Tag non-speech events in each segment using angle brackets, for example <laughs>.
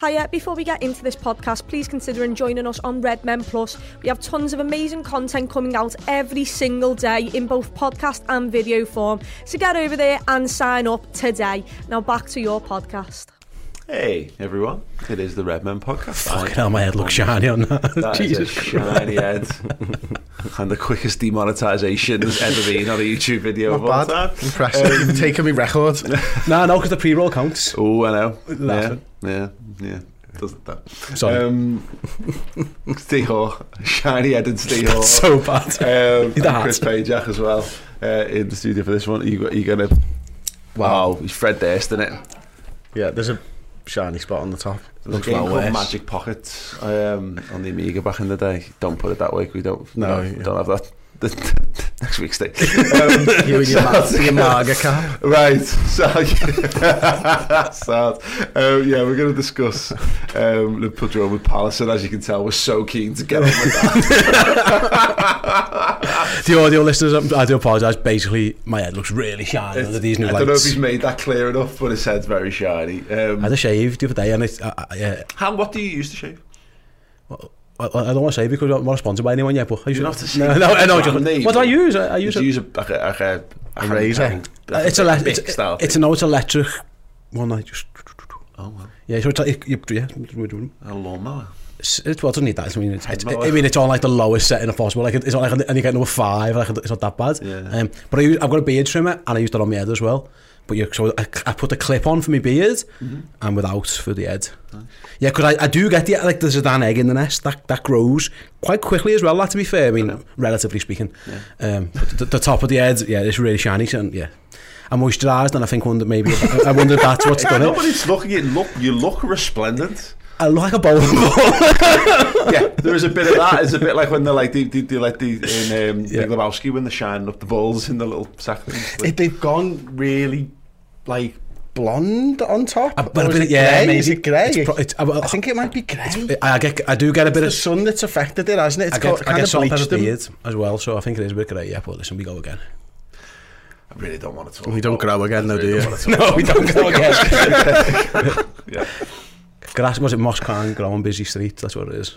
Hiya, before we get into this podcast, please consider joining us on Red Men Plus. We have tons of amazing content coming out every single day in both podcast and video form. So get over there and sign up today. Now back to your podcast. Hey everyone, it is the Redmen podcast. Fucking hell, my head looks shiny on that. <laughs> That is Jesus a shiny head. <laughs> and the quickest demonetisation there's ever been on a YouTube video of all Not time. bad. Impressive. You've taken me record. <laughs> no, no, because the pre-roll counts. Oh, I know. Yeah, Laughing. yeah, yeah. Doesn't that? Sorry. Um, Steve Hall, shiny headed Steve Hall. so bad. Um, He's a Chris hat. Pajak as well uh, in the studio for this one. Are you, are you going to? Wow, he's Fred Durst in it. yeah, there's a shiny spot on the top. There's a Looks game well called worse. Magic Pockets um, on the Amiga back in the day. Don't put it that way. We don't. No, No, yeah. don't have that. Next week's thing. Um, <laughs> You and your, ma- <laughs> your Marga cap. Right, so <laughs> sad. Um, yeah, we're going to discuss um, Liverpool draw with Palace, and as you can tell, we're so keen to get on with that. The audio listeners, um, I do apologise. Basically, my head looks really shiny under these new I don't know if he's made that clear enough, but his head's very shiny. Um, I had a shave the other day, and it's, I, I, yeah, How, what do you use to shave? I, I don't want to say because I'm not sponsored by anyone yet, but I you should not. No, no, no, no just, name, what do I use? I, I use, a, use a, a, a, a, a razor. Uh, it's, a, it's, it's, it's an it's electric one. I just. Oh well. Yeah, so it's like you, yeah, doing a lawnmower. It's, well, it doesn't need that. I mean, it's, it, I mean, it's on like the lowest setting possible. Like, it's not like, and you get number five. Like, it's not that bad. Yeah. Um, but I use, I've got a beard trimmer, and I used that on my head as well. But you, so I, I put the clip on for my beard Mm-hmm. and without for the head. Yeah, because I, I do get the like there's a dan egg in the nest that that grows quite quickly as well. That to be fair, I mean, relatively speaking. Um, but the, the top of the head, yeah, it's really shiny. And yeah, I'm moisturised, and I think wonder maybe I wonder if that's what's <laughs> done No, it. but it's looking. You look. You look resplendent. I look like a bowling ball. <laughs> yeah, there is a bit of that. It's a bit like when they're like, they, they, they like the in um, Yeah. Big Lebowski when they're shining up the balls in the little sack. things. It, they've gone really, like blonde on top? A bit, a bit yeah, grey? maybe. Is it grey? It's, it's, I, I think it might be grey. I, get, I do get a bit the of... the sun that's affected it, hasn't it? It's I get, I get some bleached beard as well, so I think it is a bit grey, yeah, but listen, we go again. I really don't want to talk. We don't grow again, though, do you? No, we don't grow again. <laughs> yeah. Grass, was it Moscow and Grow on Busy Street? That's what it is.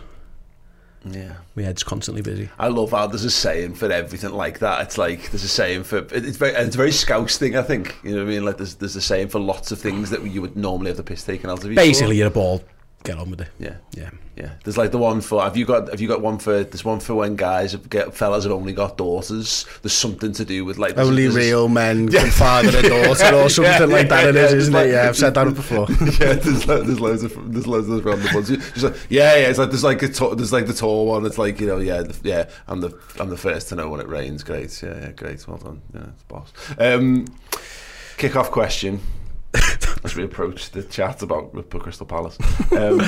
Yeah. My head's constantly busy. I love how there's a saying for everything like that. It's like there's a saying for it's very it's a very scouse thing. I think you know what I mean. Like there's there's a saying for lots of things that you would normally have the piss taken out of you. for. Basically, you're a ball. Get on with it. Yeah. Yeah. Yeah, there's like the one for. Have you got? Have you got one for? There's one for when guys have get fellas have only got daughters. There's something to do with like Only real men <laughs> can father a daughter or <laughs> something Yeah, like that. yeah, it yeah, is, isn't like- it? Yeah, I've said that <laughs> before. yeah, there's, lo- there's loads of there's loads of those random ones. Just like, yeah, yeah, it's like there's like a t- there's like the tall one. It's like you know, yeah, the, yeah. I'm the I'm the first to know when it rains. Great, yeah, yeah, great. Well done, yeah, it's boss. Um, kick off question. As we approach the chat about Crystal Palace, <laughs> um,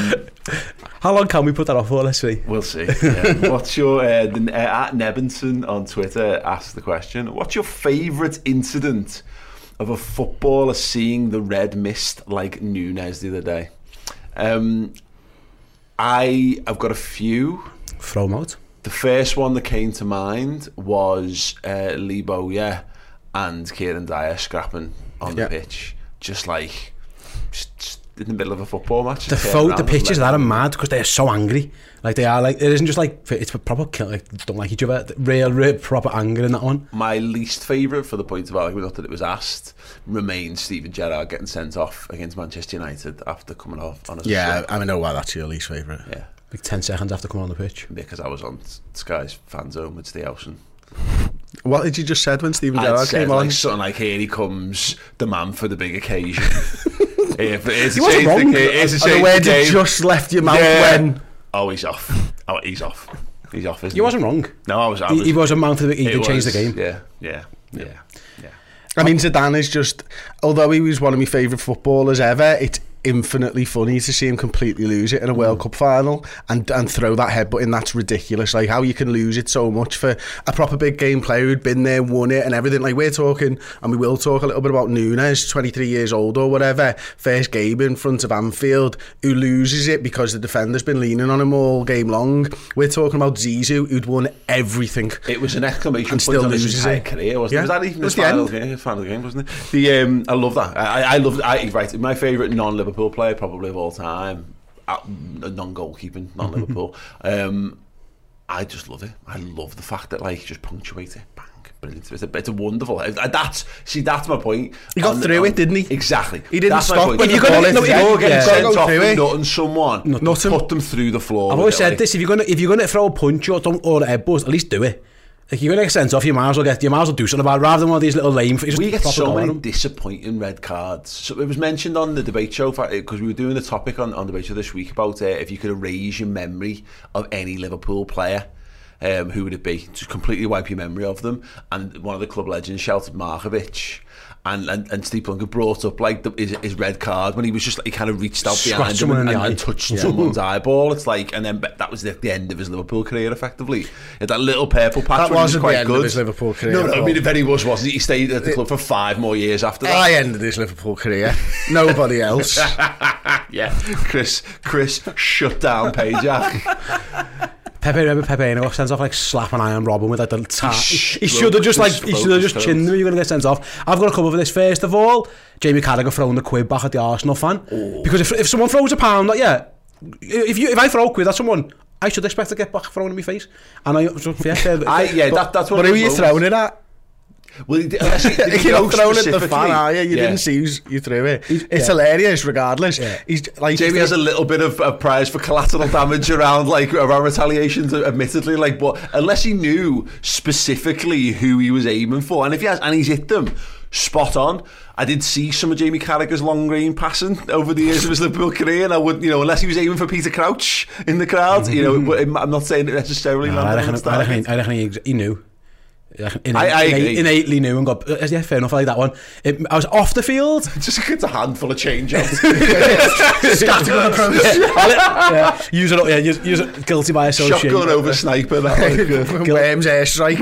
How long can we put that off for? Let's see. we'll see. Yeah. <laughs> What's your uh, the, uh, at Nebinson on Twitter asked the question? What's your favourite incident of a footballer seeing the red mist like Nunez the other day? Um, I I've got a few. Throw 'em out. The first one that came to mind was uh, Lee Bowyer, yeah, and Kieron Dyer scrapping on Yeah. the pitch, just like just, in the middle of a football match. The photo, the pictures that are mad because they are so angry. Like they are like it isn't just like it's a proper kill. Like don't like each other. Real, real proper anger in that one. My least favourite for the point of argument, not that it was asked, remains Steven Gerrard getting sent off against Manchester United after coming off on a Yeah, sub. I know why that's your least favourite. yeah, Like ten seconds after coming on the pitch. because I was on Sky's fan zone with Steve Elson. What did you just said when Stephen Gerrard came on? like something like, "Here he comes, the man for the big occasion." <laughs> If it's He a wasn't wrong. the. It's a change the word just left your mouth Yeah. when... Oh, he's off. Oh, he's off. He's off, isn't He wasn't wrong. No, I was. I He, was he was a man for the. He it did change the game. Yeah, yeah, yeah. yeah. I mean, Zidane is just, although he was one of my favourite footballers ever, it's infinitely funny to see him completely lose it in a World Cup final and and throw that headbutt in. That's ridiculous. Like how you can lose it so much for a proper big game player who'd been there, won it, and everything. Like we're talking, and we will talk a little bit about Nunez, 23 years old or whatever, first game in front of Anfield, who loses it because the defender's been leaning on him all game long. We're talking about Zizou, who'd won everything. It was an exclamation point still on his entire it. career, wasn't Yeah. it? Was that even was the final game? Final game, wasn't it? The um, I love that. I, I love. I right. My favourite non-Liverpool player probably of all time, uh, non-goalkeeping, non-Liverpool. <laughs> um, I just love it. I love the fact that like just punctuate it, bang, brilliant. It's a, it's a wonderful. uh, That's see, that's my point. He got On- through on- it, didn't he? Exactly. He didn't That's stop If you're gonna, hit no, you're ball, yeah. sent off for nutting someone, Nutting. put them through the floor. I've always it, said like- this: if you're gonna if you're gonna throw a punch or don't- or a headbutt, at least do it. Like you're gonna get sent off, you might as well get you might as well do something about it, rather than one of these little lame. We get so many disappointing red cards. So it was mentioned on the debate show because we were doing the topic on, on debate show this week about uh, if you could erase your memory of any Liverpool player. Um, who would it be? Just completely wipe your memory of them. And one of the club legends shouted Markovic. And, and, and Steve Plunker brought up like the, his, his red card when he was just like, he kind of reached out Scratched behind him and, and, and touched Yeah. someone's mm-hmm. eyeball. It's like, and then that was the, the end of his Liverpool career effectively. He had that little purple patch That he was wasn't the quite end of good. his Liverpool career No, no, I mean, it very was, wasn't he? He stayed at the club for five more years after that. I ended his Liverpool career. Nobody else. <laughs> yeah, Chris, Chris shut down Pajak. <laughs> Pepe, remember Pepe, and I got sent off like slapping Iron Robin with like the tap. He should have just like, he should have just chinned him, you're going to get sent off. I've got to cover for this. First of all, Jamie Carragher throwing the quid back at the Arsenal fan. Ooh. Because if, if someone throws a pound, like, yeah, if, you, if I throw a quid at someone, I should expect to get back thrown in my face. And I, so, yeah, I, yeah, but, that, that's what But who are you throwing it at? Well, he <laughs> did, he, did he You're know not throwing at the fan, are you? You Yeah. didn't see who's you threw it. It's yeah. hilarious, regardless. He's like Jamie has a little bit of a prize for collateral damage around like around retaliations, admittedly, like but unless he knew specifically who he was aiming for, and if he has and he's hit them spot on. I did see some of Jamie Carragher's long range passing over the years of his Liverpool career, and I would, you know, unless he was aiming for Peter Crouch in the crowd, you know, <laughs> it- I'm not saying it necessarily. No, I reckon, I reckon. I reckon he, he knew. innately, innately knew and got, yeah, fair enough, I like that one. It, I was off the field. <laughs> Just gets a handful of change out. <laughs> Scattered on the post. Yeah. <laughs> yeah. Use it, yeah, use, use it, guilty by association. Shotgun over sniper, that like. Uh, Worms airstrike.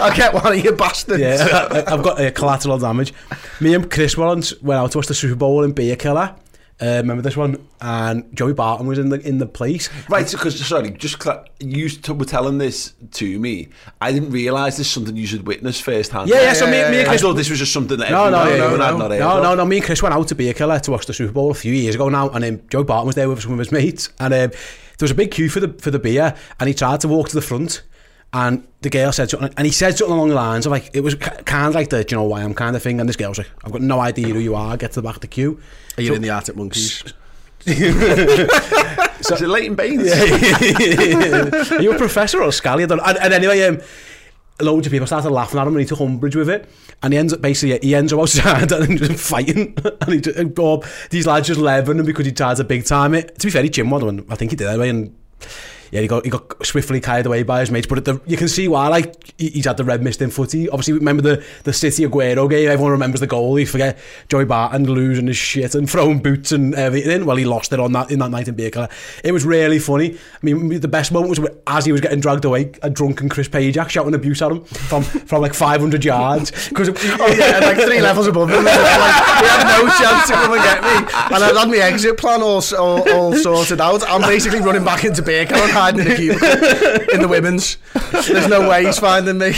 I get one of you bastards. Yeah, I, I've got uh, collateral damage. Me and Chris once went out to watch the Super Bowl in Beer Killer. Uh, remember this one? And Joey Barton was in the in the place. Right, because sorry, just cla- you t- were telling this to me. I didn't realise this is something you should witness firsthand. Yeah, yeah. So me, me and I Chris. thought this was just something that No, no, everyone no, knew no, no, no, no, no. Me and Chris went out to Bierkeller to watch the Super Bowl a few years ago now, and um, Joe Barton was there with some of his mates, and um, there was a big queue for the for the beer, and he tried to walk to the front, and the girl said something, and he said something along the lines of like it was kind of like the do you know why I'm kind of thing, and this girl was like, I've got no idea who you are, get to the back of the queue. Are you in the Arctic Monkeys? <laughs> so, Is it Leighton Baines? <laughs> Are you a professor or a scally? I don't- And, and anyway, um, loads of people started laughing at him and he took umbrage with it. And he ends up basically, he ends up outside <laughs> and just fighting. and he just, and oh, these lads just leveling him because he tried to big time it. To be fair, he Jim one, I think he did anyway. And yeah, he got he got swiftly carried away by his mates. But at the, you can see why, like, he's had the red mist in footy. Obviously, remember the, the City Aguero game? Everyone remembers the goal. You forget Joey Barton losing his shit and <laughs> throwing boots and everything. Well, he lost it on that in that night in Baker. It was really funny. I mean, the best moment was as he was getting dragged away, a drunken Chris Pajak shouting abuse at him from, from like 500 yards. Because Oh yeah, like <laughs> three levels above him. Like, he had no chance to come and get me. And I had my exit plan all, all, all sorted out. I'm basically running back into Baker hiding in the <laughs> cubicle in the women's. There's no way he's finding me.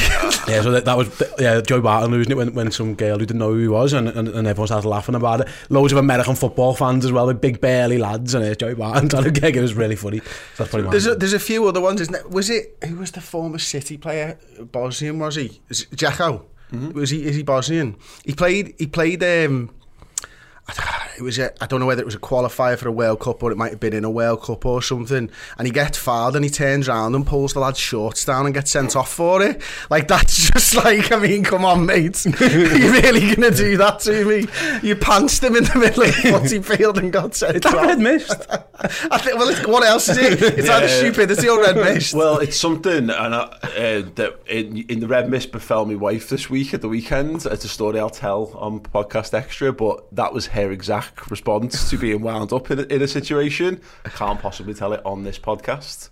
Yeah, so that, that was yeah, Joe Barton losing it when, when some girl who didn't know who he was, and, and, and everyone started laughing about it. Loads of American football fans as well, the big burly lads, and uh, Joey Barton trying to gig. It was really funny. So that's probably There's a, there's a few other ones, isn't it? Was it who was the former City player? Bosnian was he? Is it Dzeko? Was he? Is he Bosnian? He played. He played. Um, I don't know, it was a, I don't know whether it was a qualifier for a World Cup or it might have been in a World Cup or something. And he gets fouled and he turns around and pulls the lad's shorts down and gets sent off for it. Like that's <laughs> just like, I mean, come on, mate. <laughs> you really gonna do that to me? You pantsed him in the middle of the footy <laughs> field and got sent That off. red mist. I think, well, what else is it? It's either Yeah. stupidity or red mist. Well, it's something and I, uh, that in, in the red mist befell me wife this week at the weekend. It's a story I'll tell on podcast extra, but that was her exact response to being wound up in a, in a situation. I can't possibly tell it on this podcast.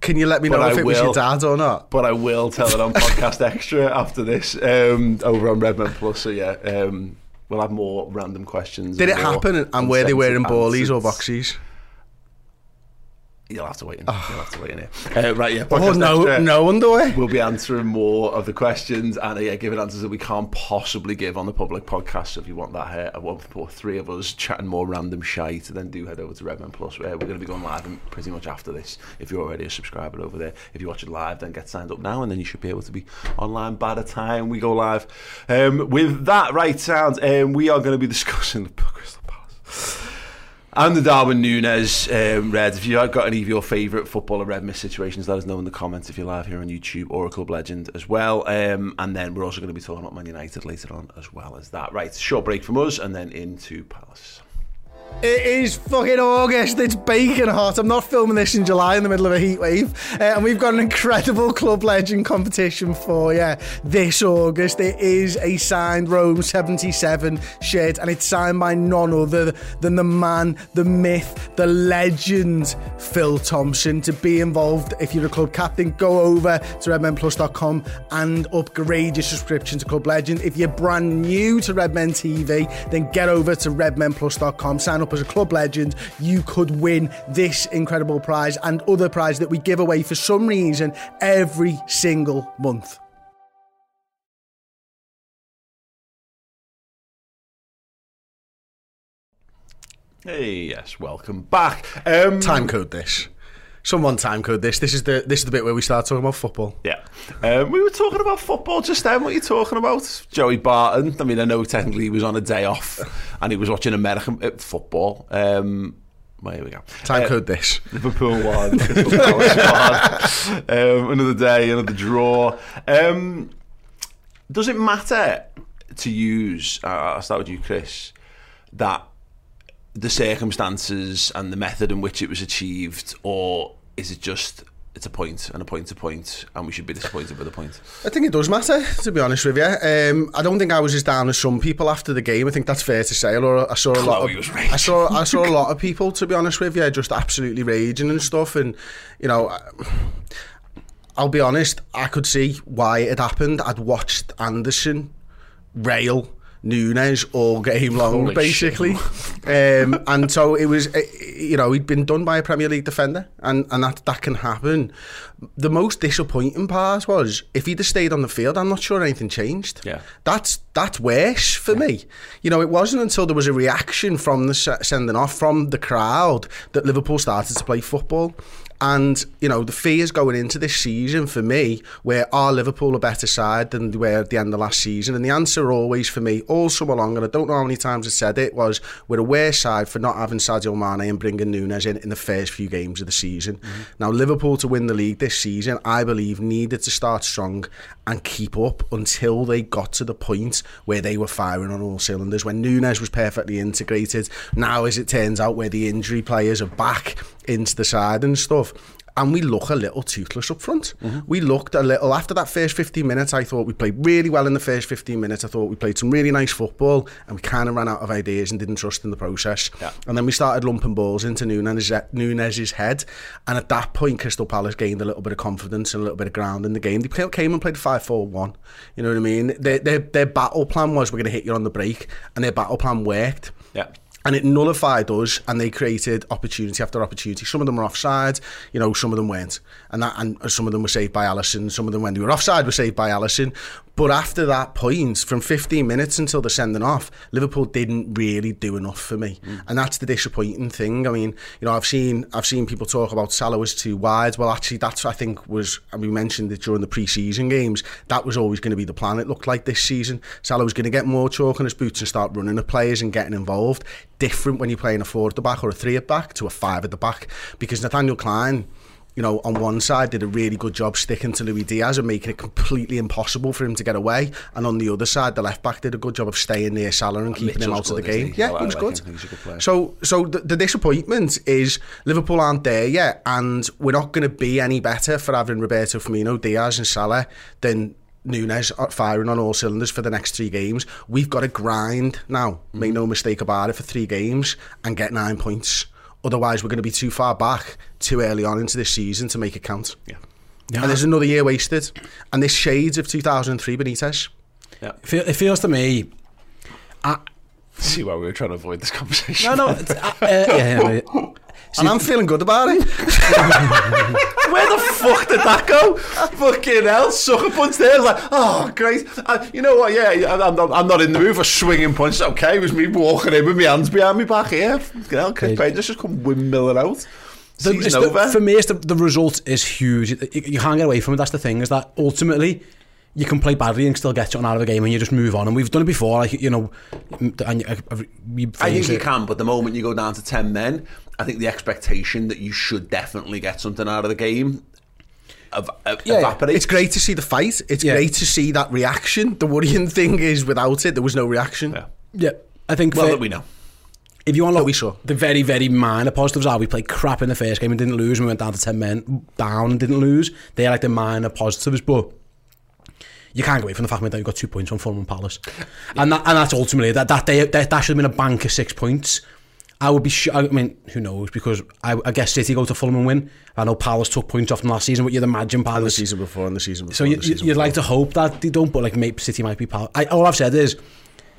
Can you let me But know I if it was your dad or not? But I will tell it on podcast <laughs> extra after this um, over on Redmen Plus. So yeah, um, we'll have more random questions. Did it happen and were they wearing ballies or boxies? You'll have to wait. In. You'll have to wait in here. Uh, right, yeah. Oh, no, extra. no underwear. We'll be answering more of the questions and uh, yeah, giving answers that we can't possibly give on the public podcast. So if you want that, uh, I want for three of us chatting more random shite, then do head over to Redmen Plus. Where we're going to be going live pretty much after this. If you're already a subscriber over there, if you watch it live, then get signed up now, and then you should be able to be online by the time we go live. Um, with that, right sounds, um, we are going to be discussing the <laughs> Crystal Palace. And the Darwin Nunez um, Red. If you've got any of your favourite footballer Red Miss situations, let us know in the comments if you're live here on YouTube or a Club Legend as well. Um, and then we're also going to be talking about Man United later on as well as that. Right, short break from us and then into Palace. It is fucking August. It's baking hot. I'm not filming this in July in the middle of a heat wave. Uh, and we've got an incredible Club Legend competition for you this August. It is a signed Rome 77 shirt and it's signed by none other than the man, the myth, the legend, Phil Thompson. To be involved, if you're a club captain, go over to redmenplus.com and upgrade your subscription to Club Legend. If you're brand new to Redmen TV, then get over to redmenplus.com, sign up as a Club Legend. You could win this incredible prize and other prizes that we give away for some reason every single month. Hey, yes, welcome back. Um, Time code this. Someone time code this. This is the this is the bit where we start talking about football. Yeah. Um, we were talking about football just then. What are you talking about? Joey Barton. I mean, I know technically he was on a day off and he was watching American uh, football. Um, well, here we go. Time Uh, code this. Liverpool. Won. <laughs> Um, another day, another draw. Um, does it matter to use? Uh, I'll start with you, Chris. That the circumstances and the method in which it was achieved, or is it just it's a point and a point to point, and we should be disappointed with the point? I think it does matter, to be honest with you. Um, I don't think I was as down as some people after the game. I think that's fair to say. I saw a lot of was raging. I saw I saw a <laughs> lot of people, to be honest with you, just absolutely raging and stuff. And you know, I- I'll be honest, I could see why it happened. I'd watched Andersen rail Nunez all game long, Holy basically. <laughs> um, and so it was, eh, you know, he'd been done by a Premier League defender, and, and that, that can happen. The most disappointing part was if he'd have stayed on the field, I'm not sure anything changed. Yeah. That's that's worse for me. You know, it wasn't until there was a reaction from the sending off from the crowd that Liverpool started to play football. And, you know, the fears going into this season for me where are Liverpool a better side than they were at the end of last season? And the answer always for me, all summer long, and I don't know how many times I said it, was we're a worse side for not having Sadio Mane and bringing Nunez in in the first few games of the season. Mm-hmm. Now, Liverpool to win the league this season, I believe, needed to start strong and keep up until they got to the point where they were firing on all cylinders. When Nunez was perfectly integrated, now as it turns out, where the injury players are back into the side and stuff. And we look a little toothless up front. We looked a little after that first 15 minutes. I thought we played really well in the first 15 minutes. I thought we played some really nice football, and we kind of ran out of ideas and didn't trust in the process. Yeah. And then we started lumping balls into Nunez' head. And at that point, Crystal Palace gained a little bit of confidence and a little bit of ground in the game. They ca- came and played 5 4 1. You know what I mean? Their, their, their battle plan was we're going to hit you on the break, and their battle plan worked. Yeah. And it nullified us, and they created opportunity after opportunity. Some of them were offside, you know, some of them weren't, and that, and some of them were saved by Alisson. Some of them, when they were offside, were saved by Alisson. But after that point, from 15 minutes until the sending off, Liverpool didn't really do enough for me, mm. and that's the disappointing thing. I mean, you know, I've seen I've seen people talk about Salah was too wide. Well, actually, that's I think was, and we mentioned it during the pre-season games. That was always going to be the plan. It looked like this season, Salah was going to get more chalk on his boots and start running at players and getting involved different when you're playing a four at the back or a three at back to a five at the back because Nathaniel Clyne you know, on one side did a really good job sticking to Luis Diaz and making it completely impossible for him to get away. And on the other side, the left back did a good job of staying near Salah and keeping him out of the game. Yeah, he was good. So, so the, the disappointment is Liverpool aren't there yet, and we're not going to be any better for having Roberto Firmino, Diaz, and Salah than Nunez firing on all cylinders for the next three games. We've got to grind now, make no mistake about it, for three games and get nine points. Otherwise, we're going to be too far back too early on into this season to make it count. Yeah. And there's another year wasted. And this shades of 2003 Benitez. Yeah. It feels to me. I, See why we were trying to avoid this conversation. no, no. <laughs> it's, uh, uh, yeah, yeah, yeah. And I'm feeling good about it. <laughs> Where the fuck did that go? Fucking hell, sucker punch there. Like, oh, great. Uh, you know what? Yeah, yeah, I'm, I'm, I'm not in the mood for swinging punch. Okay, it was me walking in with my hands behind me back here. Fucking hell, Chris Yeah. Payne just come windmilling out. The- the- for me, it's the, the result is huge. You, you can't get away from it. That's the thing. Is that ultimately you can play badly and still get something out of a game, and you just move on. And we've done it before. Like you know, and you, we I think you can, but the moment you go down to 10 men, I think the expectation that you should definitely get something out of the game ev- ev- Yeah, evaporates. It's great to see the fight. It's Yeah. great to see that reaction. The worrying <laughs> thing is without it, there was no reaction. Yeah. Yeah, I think Well, that we know. if you want to look, we saw. the very, very minor positives are we played crap in the first game and didn't lose. And we went down to 10 men down and didn't lose. They're like the minor positives, but you can't go away from the fact that you got two points from Fulham and Palace. And, that, and that's ultimately, that, that, day, that, that should have been a bank of six points. I would be sure, I mean, who knows, because I, I guess City go to Fulham and win. I know Palace took points off them last season, but you'd imagine Palace... And the season before, and the season before. So you, season you'd before. like to hope that they don't, but like maybe City might be Palace. I, all I've said is,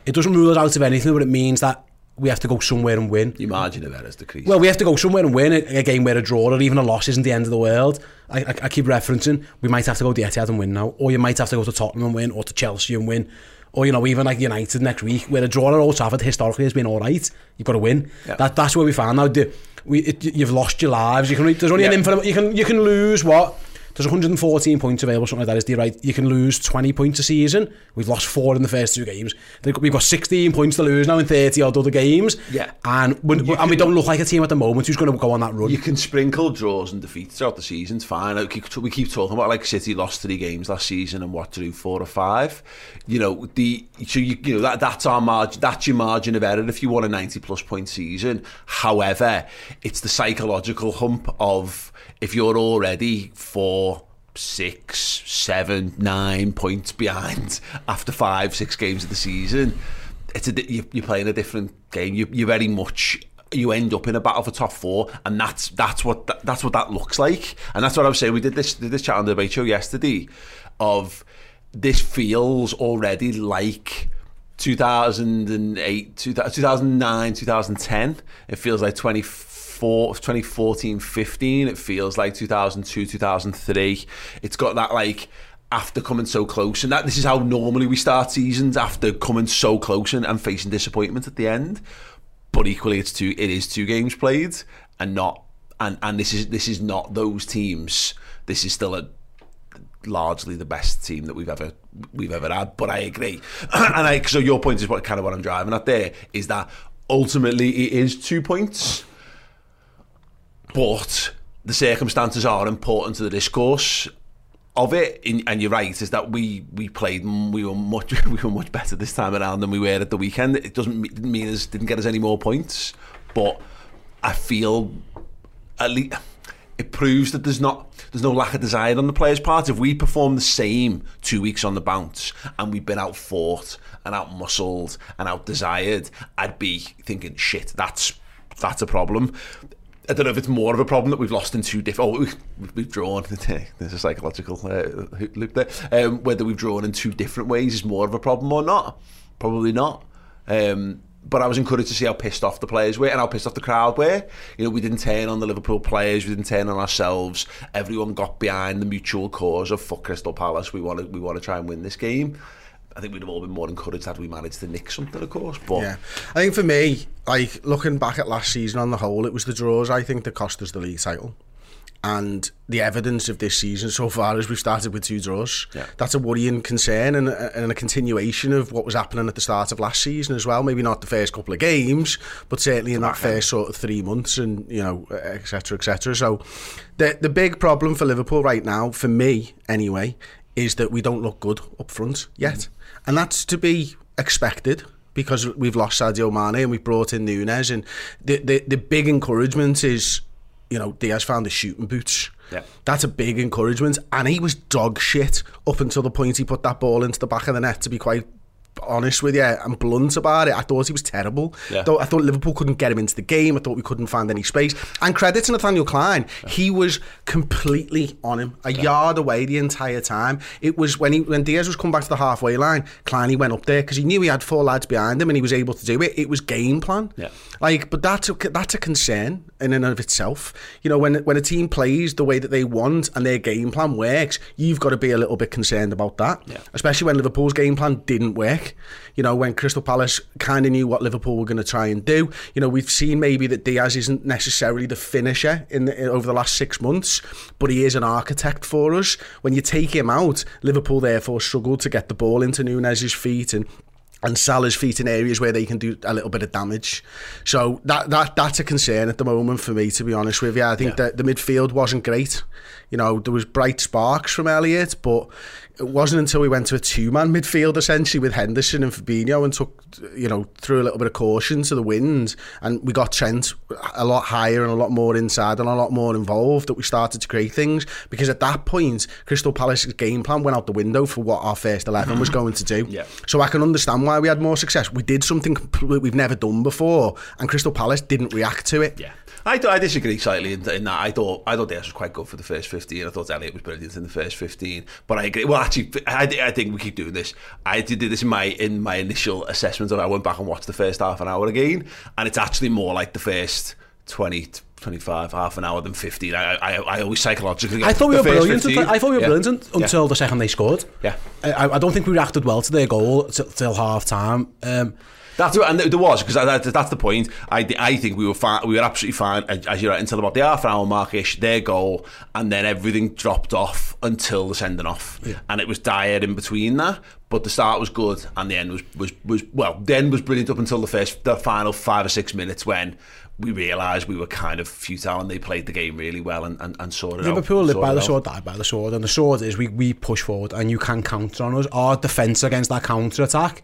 it doesn't rule us out of anything, but it means that we have to go somewhere and win. You margin of as the decreased. Well, we have to go somewhere and win a, a game where a draw or even a loss isn't the end of the world. I, I, I keep referencing, we might have to go to Etihad and win now, or you might have to go to Tottenham and win, or to Chelsea and win. Or you know even like United next week, where a draw at Old Trafford historically has been all right. You've got to win. Yeah. That that's where we found. The, we it, you've lost your lives. You can there's only an infinite. You can you can lose what. There's 114 points available, something like that. Is the right? You can lose 20 points a season. We've lost four in the first two games. We've got 16 points to lose now in 30 odd other games. Yeah. and we, and we don't look like a team at the moment who's going to go on that run. You can sprinkle draws and defeats throughout the season. It's fine. We keep- we keep talking about like City lost three games last season and what to do four or five. You know the so you, you know that that's our margin. That's your margin of error if you want a ninety plus point season. However, it's the psychological hump of if you're already four. Six, seven, nine points behind <laughs> after five, six games of the season. It's a you- you're playing a different game. You, you're very much you end up in a battle for top four, and that's that's what that, that's what that looks like, and that's what I was saying. We did this did this chat on the debate show yesterday, of this feels already like 2008, 2009, 2010. It feels like 24, 2014, 15. It feels like 2002, 2003. It's got that like after coming so close, and that this is how normally we start seasons after coming so close and, and facing disappointment at the end but equally it's two it is two games played and not and and this is this is not those teams this is still a largely the best team that we've ever we've ever had but I agree <clears throat> and I so your point is what kind of what I'm driving at there is that ultimately it is two points but the circumstances are important to the discourse of it, in, and you're right, is that we we played, we were much <laughs> we were much better this time around than we were at the weekend. It doesn't didn't mean us didn't get us any more points, but I feel at least it proves that there's not there's no lack of desire on the players' part. If we perform the same two weeks on the bounce and we've been out fought and out muscled and out desired, I'd be thinking, shit, that's that's a problem. I don't know if it's more of a problem that we've lost in two different. Oh, we've, we've drawn. <laughs> There's a psychological uh, loop there. Um, whether we've drawn in two different ways is more of a problem or not. Probably not. Um, but I was encouraged to see how pissed off the players were and how pissed off the crowd were. You know, we didn't turn on the Liverpool players, we didn't turn on ourselves. Everyone got behind the mutual cause of fuck Crystal Palace. We want to we want to try and win this game. I think we'd have all been more encouraged had we managed to nick something, of course. But Yeah, I think for me, like looking back at last season on the whole, it was the draws. I think that cost us the league title. And the evidence of this season so far is we've started with two draws. Yeah. That's a worrying concern and, and a continuation of what was happening at the start of last season as well. Maybe not the first couple of games, but certainly in that first sort of three months and, you know, et cetera, et cetera. So the, the big problem for Liverpool right now, for me anyway, is that we don't look good up front yet. Mm. And that's to be expected because we've lost Sadio Mane and we've brought in Nunez. And the, the, the big encouragement is, you know, Diaz found the shooting boots. Yeah. That's a big encouragement. And he was dog shit up until the point he put that ball into the back of the net, to be quite honest with you and blunt about it. I thought he was terrible. Yeah. Though I thought Liverpool couldn't get him into the game. I thought we couldn't find any space. And credit to Nathaniel Clyne, he was completely on him, a yard away the entire time. It was when he when Diaz was coming back to the halfway line, Clyne he went up there because he knew he had four lads behind him and he was able to do it. It was game plan. Yeah. Like, but that's a, that's a concern in and of itself. You know, when when a team plays the way that they want and their game plan works, you've got to be a little bit concerned about that. Yeah. Especially when Liverpool's game plan didn't work. You know, when Crystal Palace kind of knew what Liverpool were going to try and do. You know, we've seen maybe that Diaz isn't necessarily the finisher in, the, in over the last six months, but he is an architect for us. When you take him out, Liverpool therefore struggled to get the ball into Nunez's feet and and Salah's feet in areas where they can do a little bit of damage. So that that that's a concern at the moment for me, to be honest with you. I think Yeah. that the midfield wasn't great. You know, there was bright sparks from Elliot, but it wasn't until we went to a two-man midfield essentially with Henderson and Fabinho and took, you know, threw a little bit of caution to the wind, and we got Trent a lot higher and a lot more inside and a lot more involved that we started to create things. Because at that point, Crystal Palace's game plan went out the window for what our first eleven was going to do. <laughs> Yeah. So I can understand why we had more success. We did something we've never done before, and Crystal Palace didn't react to it. Yeah. I, I disagree slightly in, in that. I thought I thought Diaz was quite good for the first 15. I thought Elliot was brilliant in the first 15. But I agree. Well, actually, I, I think we keep doing this. I did this in my in my initial assessment of it. I went back and watched the first half an hour again, and it's actually more like the first 20, 25, half an hour than 15. I, I, I always psychologically. I thought we were brilliant. 15. I thought we were Yeah. brilliant un- Yeah. until the second they scored. Yeah. I, I don't think we reacted well to their goal till, till half time. Um, That's what, and there was because that, that's the point. I, I think we were fine. We were absolutely fine as you're right until about the half an hour markish. Their goal, and then everything dropped off until the sending off, and it was dire in between that. But the start was good, and the end was was was well. The end was brilliant up until the first, the final five or six minutes when we realised we were kind of futile, and they played the game really well and and, and sorted it out. Liverpool live by the sword, die by the sword, and the sword is we, we push forward and you can counter on us. Our defence against that counter attack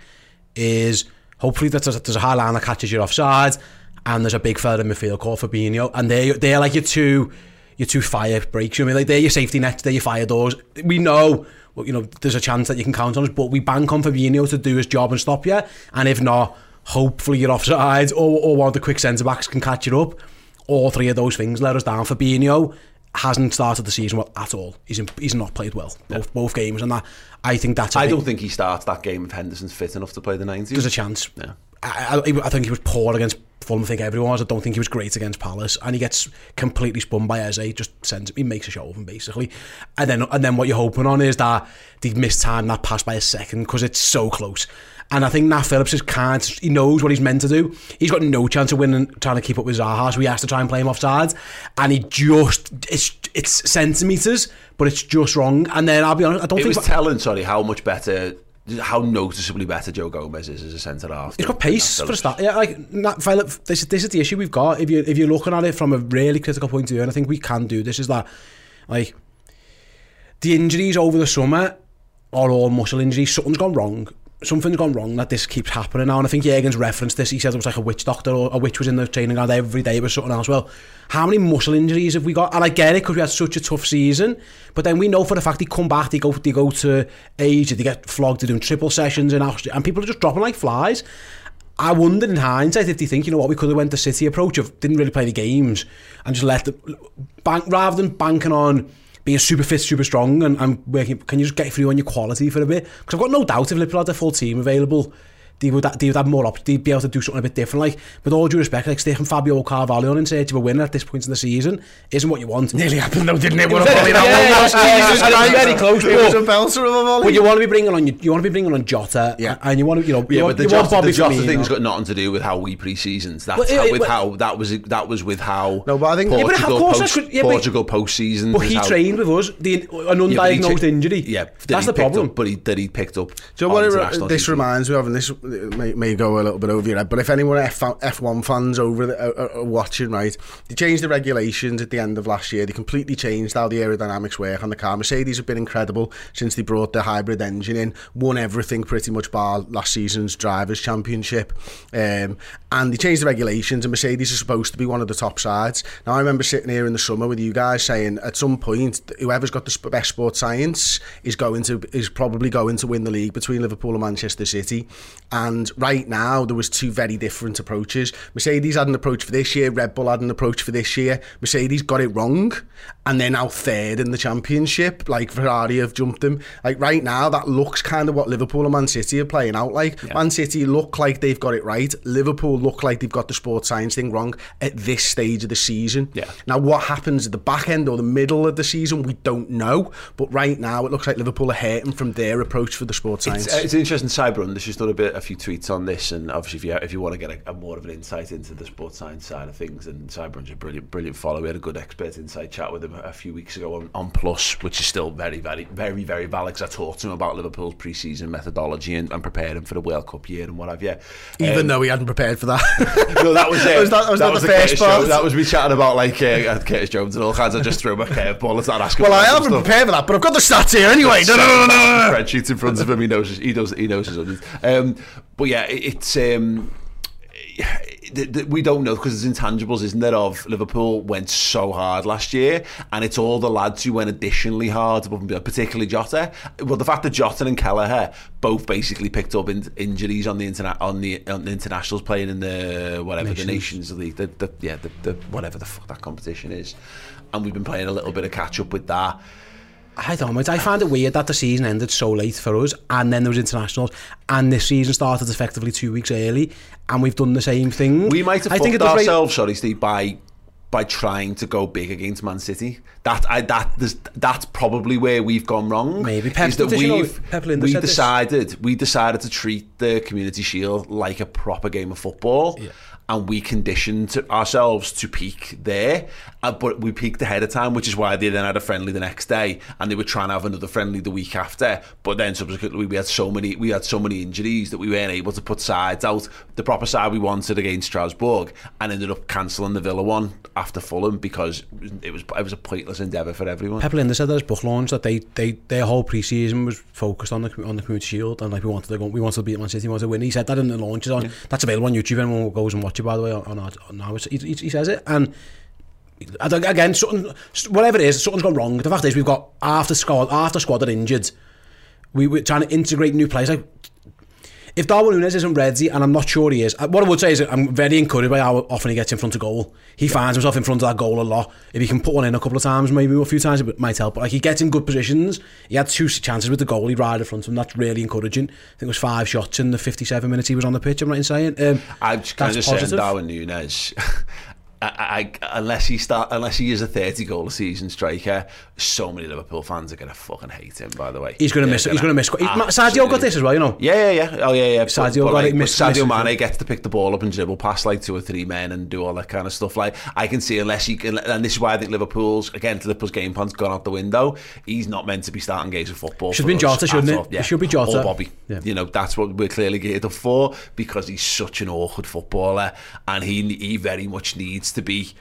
is hopefully a- there's a high line that catches you offside, and there's a big fella in midfield called Fabinho, and they they're like your two your two fire breaks. You know I mean like they're your safety nets, they're your fire doors. We know. Well, you know, there's a chance that you can count on us, but we bank on Fabinho to do his job and stop you. And if not, hopefully you're offside, or, or one of the quick centre backs can catch you up. All three of those things let us down. Fabinho hasn't started the season well at all. He's in, he's not played well both both games, and that I think that's. I don't think he starts that game if Henderson's fit enough to play the 90. there's a chance. Yeah. I, I, I think he was poor against Fulham. I think everyone was. I don't think he was great against Palace, and he gets completely spun by Eze. Just sends he makes a show of him basically, and then and then what you're hoping on is that they miss time that pass by a second because it's so close. And I think Nat Phillips just can't. He knows what he's meant to do. He's got no chance of winning, trying to keep up with Zaha. So he has to try and play him offside, and he just it's it's centimeters, but it's just wrong. And then I'll be honest, I don't It think was telling, sorry, how much better, how noticeably better Joe Gomez is as a centre half. He's got pace for a start. Yeah, like Nat Phillip, this, this is the issue we've got. If you if you're looking at it from a really critical point of view, and I think we can do this, is that like the injuries over the summer are all muscle injuries. Something's gone wrong. Something's gone wrong that this keeps happening now. And I think Jurgen's referenced this. He said it was like a witch doctor or a witch was in the training ground every day. It was something else. Well, how many muscle injuries have we got? And I get it because we had such a tough season. But then we know for the fact they come back, they go they go to Asia, they get flogged, they're doing triple sessions in Austria, and people are just dropping like flies. I wonder in hindsight if they think, you know what, we could have went the City approach of didn't really play the games and just let them bank rather than banking on being super fit, super strong and, and working. Can you just get through on your quality for a bit? Because I've got no doubt if Liverpool had a full team available, they would, they would have more options, they'd be able to do something a bit different. Like, with all due respect, like sticking Fabio Carvalho in search of a winner at this point in the season isn't what you want. Nearly happened though, didn't it? What a volley that yeah, yeah, was. yeah, yeah, yeah, very close, It was a but- belter of a volley. But you want to be bringing on, you, you want to be bringing on Jota, Yeah. and you want to, you know, Yeah, you but want, the you want Jota, Bobby the Jota Firmino. thing's got nothing to do with how we pre-seasons. That's Well, it- how, it- with but- how that was that was with how No, but I think- Yeah, but of Portugal course post, that's good. Yeah, but- Portugal post-season. But he how- trained with us, the, an Yeah, but he undiagnosed tra- injury. Yeah, that's the problem. But he, that he picked up. Do you know what this reminds me of, and this may, may go a little bit over your head, but if anyone F, F1 fans over the, are, are watching, right, they changed the regulations at the end of last year. They completely changed how the aerodynamics work on the car. Mercedes have been incredible since they brought the hybrid engine in, won everything pretty much bar last season's Drivers' Championship. Um, and they changed the regulations, and Mercedes are supposed to be one of the top sides. Now, I remember sitting here in the summer with you guys saying at some point, whoever's got the best sports science is going to is probably going to win the league between Liverpool and Manchester City. And right now, there was two very different approaches. Mercedes had an approach for this year. Red Bull had an approach for this year. Mercedes got it wrong, and they're now third in the championship. Like Ferrari have jumped them. Like right now, that looks kind of what Liverpool and Man City are playing out like. Man City look like they've got it right. Liverpool look like they've got the sports science thing wrong at this stage of the season. Yeah. Now, what happens at the back end or the middle of the season, we don't know. But right now, it looks like Liverpool are hurting from their approach for the sports science. It's, uh, it's interesting. Cyber This has done a bit, a few tweets on this, and obviously, if you if you want to get a, a more of an insight into the sports science side of things, and Cyberun's a brilliant, brilliant follow. We had a good expert insight chat with him a few weeks ago on, on Plus, which is still very, very, very, very valid. Because I talked to him about Liverpool's pre-season methodology and, and prepared him for the World Cup year and what have you. Even Um, though he hadn't prepared for that. <laughs> no, that was <laughs> it. Was that- was that the the first part? That was me chatting about like uh, Curtis Jones and all kinds. I just threw a curveball and started asking. well, I haven't stuff. prepared for that, but I've got the stats here anyway. No, no, no, no, no. spreadsheets in front of him. He knows. He knows. He knows his. Um, but yeah, it, it's. Um, we don't know because there's intangibles, isn't there? Of Liverpool went so hard last year, and it's all the lads who went additionally hard, above and beyond, particularly Jota. Well, the fact that Jota and Kelleher both basically picked up in, injuries on the internet on the on the internationals playing in the whatever the Nations League, the, the yeah the, the whatever the fuck that competition is, and we've been playing a little bit of catch up with that. I don't know, I find it weird that the season ended so late for us, and then there was internationals, and this season started effectively two weeks early, and we've done the same thing. We might have I fucked think ourselves, sorry Steve, by by trying to go big against Man City. That I, that that's probably where we've gone wrong. Maybe Pep, is that we've you know, we decided this? we decided to treat the Community Shield like a proper game of football. Yeah. And we conditioned ourselves to peak there, uh, but we peaked ahead of time, which is why they then had a friendly the next day, and they were trying to have another friendly the week after. But then subsequently, we had so many we had so many injuries that we weren't able to put sides out. The proper side we wanted against Strasbourg, and ended up cancelling the Villa one after Fulham because it was it was a pointless endeavour for everyone. Pep Lijnders said at his book launch that they, they their whole pre-season was focused on the on the Community Shield and like we wanted to go, we wanted to beat Man City, we wanted to win. He said that in the launches on that's available on YouTube. Anyone who goes and watch by the way on, on, our, on now. He, he, says it and. Again, something, whatever it is, something's gone wrong. The fact is, we've got the squad, the squad are injured. We were trying to integrate new players. Like, if Darwin Nunez isn't ready, and I'm not sure he is, uh, what I would say is I'm very encouraged by how often he gets in front of goal. He finds himself in front of that goal a lot. If he can put one in a couple of times, maybe a few times, it might help. But like he gets in good positions. He had two chances with the goal. He right in front of him. That's really encouraging. I think it was five shots in the 57 minutes he was on the pitch. I'm right in saying. Um, I'm kind of saying. Darwin Nunez. <laughs> I, I, unless he start, unless he is a thirty goal a season striker, so many Liverpool fans are gonna fucking hate him. By the way, He's going to miss it. He's going to miss. He, ah, Sadio absolutely- got this as well, you know. Yeah, yeah, yeah. Oh, yeah, yeah. Sadio but, got it, like, but Sadio it. Mane gets to pick the ball up and dribble past like two or three men and do all that kind of stuff. Like I can see, unless he can, and this is why I think Liverpool's again Liverpool's game plan's gone out the window. He's not meant to be starting games of football. Should be Jota, shouldn't it? all. It should be Jota. or Bobby. Yeah. You know that's what we're clearly geared up for because he's such an awkward footballer and he he very much needs to be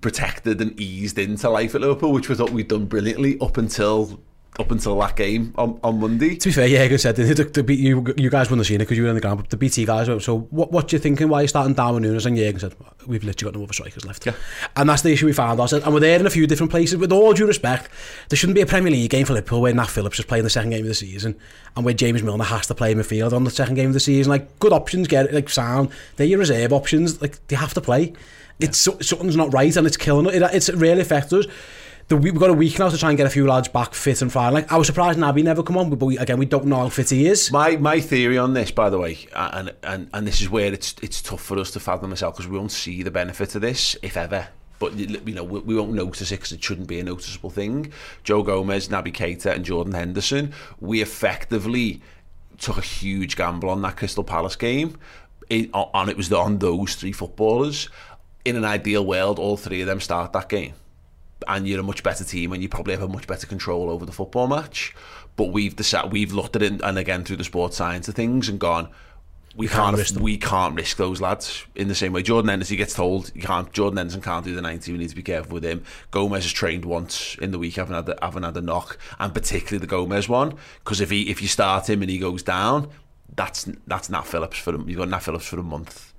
protected and eased into life at Liverpool, which was what we'd done brilliantly up until up until that game on, on Monday. To be fair, said the, the, the, you, you guys wouldn't have seen it because you were on the ground, but the BT guys were. So, what, what do you thinking? Why are you starting Darwin Nunez? And Jürgen said, We've literally got no other strikers left. Yeah. And that's the issue we found ourselves. And we're there in a few different places. With all due respect, there shouldn't be a Premier League game for Liverpool where Nat Phillips is playing the second game of the season and where James Milner has to play midfield on the second game of the season. Like, good options, get it, like, sound. They're your reserve options. Like, they have to play. It's so, something's not right and it's killing it. it it's really affects us. the, we've got a week now to try and get a few lads back fit and fine. Like I was surprised Naby never come on, but we, again we don't know how fit he is. My my theory on this, by the way, and and and this is where it's it's tough for us to fathom ourselves because we won't see the benefit of this if ever. But you know we, we won't notice it because it shouldn't be a noticeable thing. Joe Gomez, Naby Keita, and Jordan Henderson, we effectively took a huge gamble on that Crystal Palace game, it, and it was on those three footballers. In an ideal world, all three of them start that game and you're a much better team and you probably have a much better control over the football match. But we've decided, we've looked at it and again through the sports science of things and gone, we can't, can't risk we can't risk those lads in the same way. Jordan Henderson gets told you can't. Jordan Henderson can't do the ninety. We need to be careful with him. Gomez has trained once in the week. Haven't had the, haven't had a knock, and particularly the Gomez one because if he if you start him and he goes down, that's that's Nat Phillips for him. You've got Nat Phillips for a month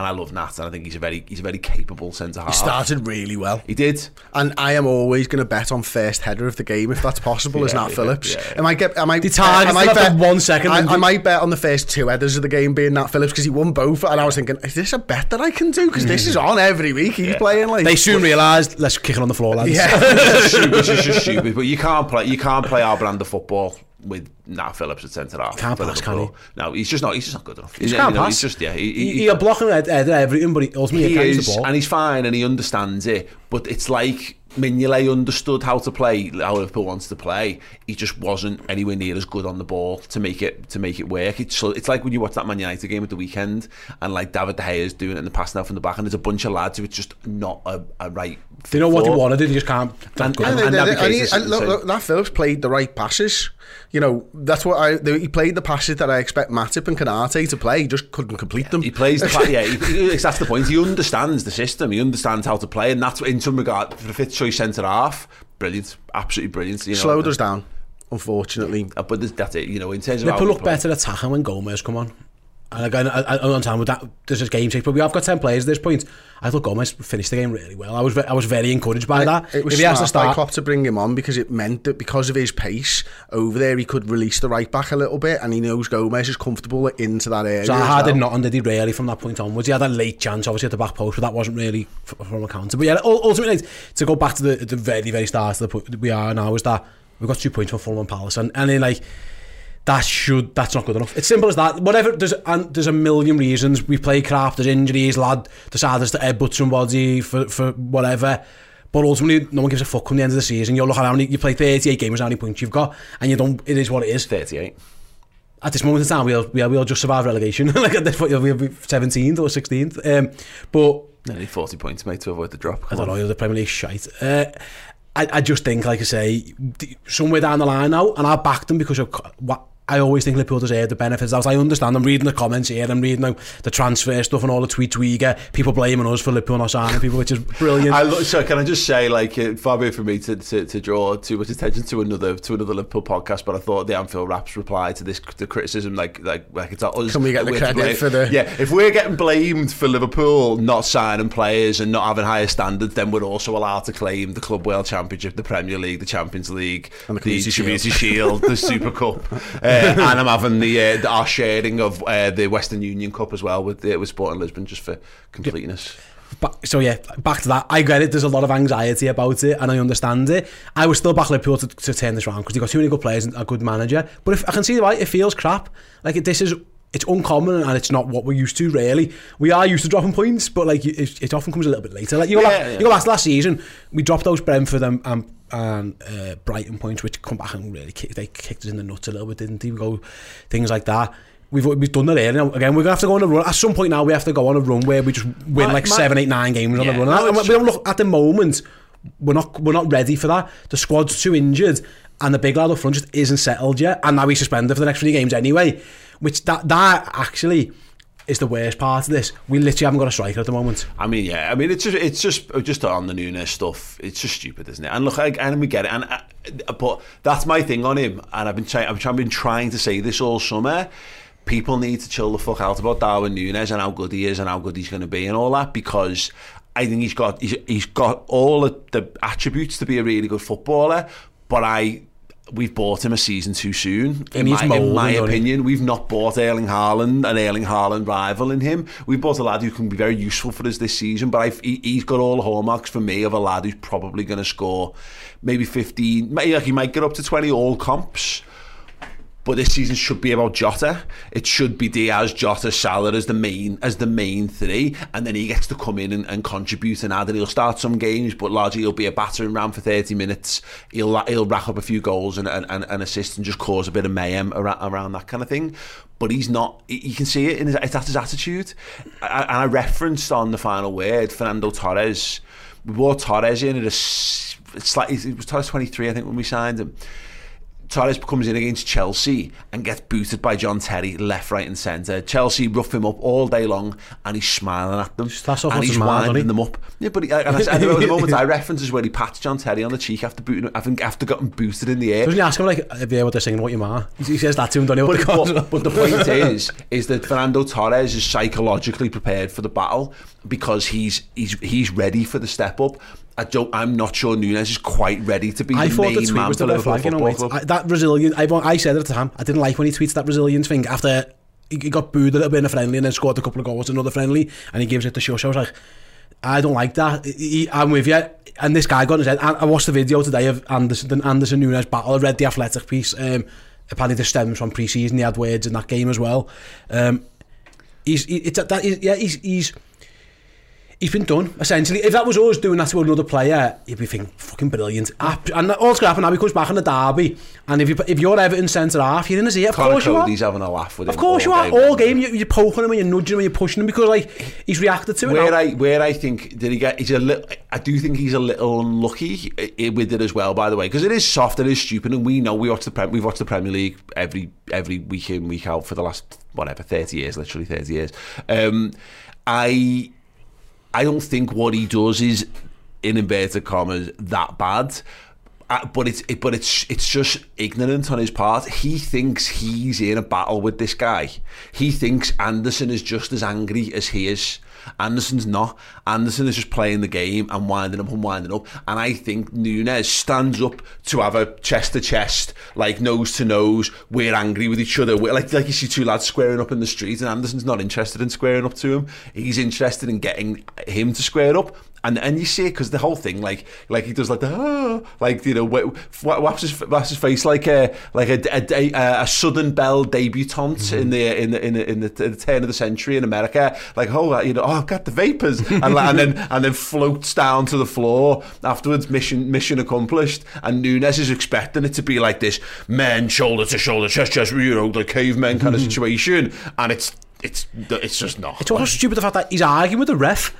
and I love Nat, and I think he's a very he's a very capable centre half. He started really well. He did, and I am always going to bet on first header of the game if that's possible. yeah, as Nat yeah, Phillips, yeah, I might get, I might, the target, I might bet one second. I, I might bet on the first two headers of the game being Nat Phillips because he won both, and I was thinking, is this a bet that I can do? Because this is on every week. He's playing like. They soon realised, let's kick it on the floor, lads. Yeah, it's just stupid. But you can't play. You can't play our brand of football with Nat Phillips at centre half. Can't pass, can he? No, he's just not. He's just not good enough. He can't know, pass. He's just yeah. He, he, he, he's blocking everything, but he ultimately he carries is, the ball. and he's fine, and he understands it. But it's like Mignolet understood how to play, how Liverpool wants to play. He just wasn't anywhere near as good on the ball to make it to make it work. It's it's like when you watch that Man United game at the weekend, and like David De Gea is doing it in the pass now from the back, and there's a bunch of lads who it's just not a, a right. They know what they wanted, they just can't. And, and, and, and, and, he, and look, look, Nat Phillips played the right passes. You know, that's what I. He played the passes that I expect Matip and Konate to play. He just couldn't complete them. He plays the <laughs> yeah. He, that's the point. He understands the system. He understands how to play, and that's in some regard for the fifth choice centre half. Brilliant, absolutely brilliant. You know, Slowed us down, unfortunately. Uh, but that's it. You know, in terms of Liverpool look better attacking when Gomez come on. And again, I, I don't understand with that. There's just game change, but we have got ten players at this point. I thought Gomez finished the game really well. I was I was very encouraged by that. It was if he has to start, Klopp to bring him on because it meant that because of his pace over there, he could release the right back a little bit, and he knows Gomez is comfortable into that area. So I well. did not did he really from that point onwards. He had a late chance, obviously at the back post, but that wasn't really from a counter. But yeah, ultimately to go back to the, the very very start of the point we are now is that we've got two points from Fulham and Palace, and and then like that should that's not good enough. It's simple as that. Whatever there's and there's a million reasons we play crap. There's injuries, lad decided to headbutt somebody for for whatever. But ultimately, no one gives a fuck come the end of the season. You look at how many you play 38 games, how many points you've got, and you don't. It is what it is. 38. At this moment in time, we'll we'll, we'll just survive relegation. <laughs> like at this point, we'll be 17th or 16th. Um, but nearly 40 points, mate, to avoid the drop. Come I don't on. know. The Premier League shite. Uh, I, I just think, like I say, somewhere down the line now, and I backed them because of what I always think Liverpool deserve the benefits. As I understand, I'm reading the comments here, I'm reading the, the transfer stuff and all the tweets we get. People blaming us for Liverpool not signing people, which is brilliant. <laughs> I, so can I just say, like, uh, far be for me to, to, to, draw too much attention to another to another Liverpool podcast, but I thought the Anfield Wrap's reply to this the criticism, like like like it's us. Can we get the credit for the? Yeah, if we're getting blamed for Liverpool not signing players and not having higher standards, then we're also allowed to claim the Club World Championship, the Premier League, the Champions League, and the, the Community Shield, the Super <laughs> Cup, uh, and I'm having the, uh, the our sharing of uh, the Western Union Cup as well with uh, with Sporting Lisbon just for completeness. But, so yeah, back to that. I get it. There's a lot of anxiety about it, and I understand it. I was still back Liverpool to, to turn this around because they got too many good players and a good manager. But if I can see why it feels crap. Like this is it's uncommon and it's not what we're used to really. We are used to dropping points, but like it, it often comes a little bit later. Like you go, yeah, back, yeah. you back last season, we dropped those Brentford and, and, and uh, Brighton points, which come back and really kick, they kicked us in the nuts a little bit, didn't they? We go things like that. We've we've done that there. Now, again, we're gonna have to go on a run. At some point now, we have to go on a run where we just win my, like my, seven, eight, nine games yeah, on a run. No, and we don't look at the moment. We're not we're not ready for that. The squad's too injured, and the big lad up front just isn't settled yet. And now he's suspended for the next three games anyway. Which that that actually is the worst part of this. We literally haven't got a striker at the moment. I mean, yeah. I mean, it's just it's just just on the Nunez stuff. It's just stupid, isn't it? And look, I, and we get it. And uh, but that's my thing on him. And I've been trying. I've been trying to say this all summer people need to chill the fuck out about Darwin Nunez and how good he is and how good he's going to be and all that because I think he's got he's, he's got all the attributes to be a really good footballer but I we've bought him a season too soon. In my, in my opinion, we've not bought Erling Haaland, an Erling Haaland rival in him. We've bought a lad who can be very useful for us this season, but I've, he, he's got all the hallmarks for me of a lad who's probably going to score maybe 15, maybe like he might get up to 20 all comps. But this season should be about Jota. It should be Diaz, Jota, Salah as the main as the main three, and then he gets to come in and, and contribute and add. And he'll start some games, but largely he'll be a battering ram for thirty minutes. He'll he'll rack up a few goals and and, and, assist and just cause a bit of mayhem around, around that kind of thing. But he's not. You can see it in his, it's at his attitude. And I referenced on the final word Fernando Torres. We brought Torres in at a. s- It's like it was Torres twenty three, I think, when we signed him. Torres comes in against Chelsea and gets booted by John Terry left, right, and centre. Chelsea rough him up all day long, and he's smiling at them, That's and he's winding he? them up. Yeah, but he, and I, and the <laughs> moment I reference is where he pats John Terry on the cheek after booting, him- after, getting booted in the air. Doesn't he ask him like, have you ever they're singing what your ma? He says that to him, don't he? But, But, but, but the point is, is that Fernando Torres is psychologically prepared for the battle because he's he's he's ready for the step up. I don't, I'm not sure Nunes is quite ready to be I the thought main the tweet man was for Liverpool flag, Football Club. I, that Brazilian, I, I said it at the time, I didn't like when he tweets that Brazilian thing after he got booed a little bit in a friendly and then scored a couple of goals in another friendly and he gives it to Shosha. I was like, I don't like that. He, I'm with you. And this guy got his head. I, I watched the video today of Anderson, Anderson Nunes battle. I read the athletic piece. Um, apparently this stems from pre-season. He had words in that game as well. Um, he's, he, it's, that, he's, yeah, he's, he's he's been done essentially. If that was us doing that to another player, you'd be thinking fucking brilliant. And all's gonna happen now. He comes back in the derby, and if you if you're Everton centre half, you're in his ear. Of Connor course you are. Coady's having a laugh with him. Of course you are. day All game, you, you're poking him and you're nudging him and you're pushing him because like he's reacted to it. Where now. I where I think did he get? He's a little. I do think he's a little unlucky with it as well. By the way, because it is soft, and it is stupid, and we know we watch the Prem, we've watched the Premier League every every week in week out for the last whatever thirty years, literally thirty years. Um, I I don't think what he does is in inverted commas that bad. Uh, but it's it, but it's it's just ignorant on his part. He thinks he's in a battle with this guy. He thinks Andersen is just as angry as he is. Andersen's not. Andersen is just playing the game and winding up and winding up. And I think Nunez stands up to have a chest to chest, like nose to nose. We're angry with each other. We're like like you see two lads squaring up in the street, and Andersen's not interested in squaring up to him. He's interested in getting him to square up. And and you see it because the whole thing, like like he does like the ah, like you know wh- wh- whaps his whaps his face like a like a a, a, a Southern Belle debutante mm-hmm. in the in the in the, in the, the turn of the century in America, like oh you know oh I've got the vapors, <laughs> and, like, and then and then floats down to the floor afterwards. Mission mission accomplished. And Nunez is expecting it to be like this men shoulder to shoulder, chest chest, you know, the cavemen kind of mm-hmm. situation, and it's it's it's just not. It's also stupid the fact that he's arguing with the ref.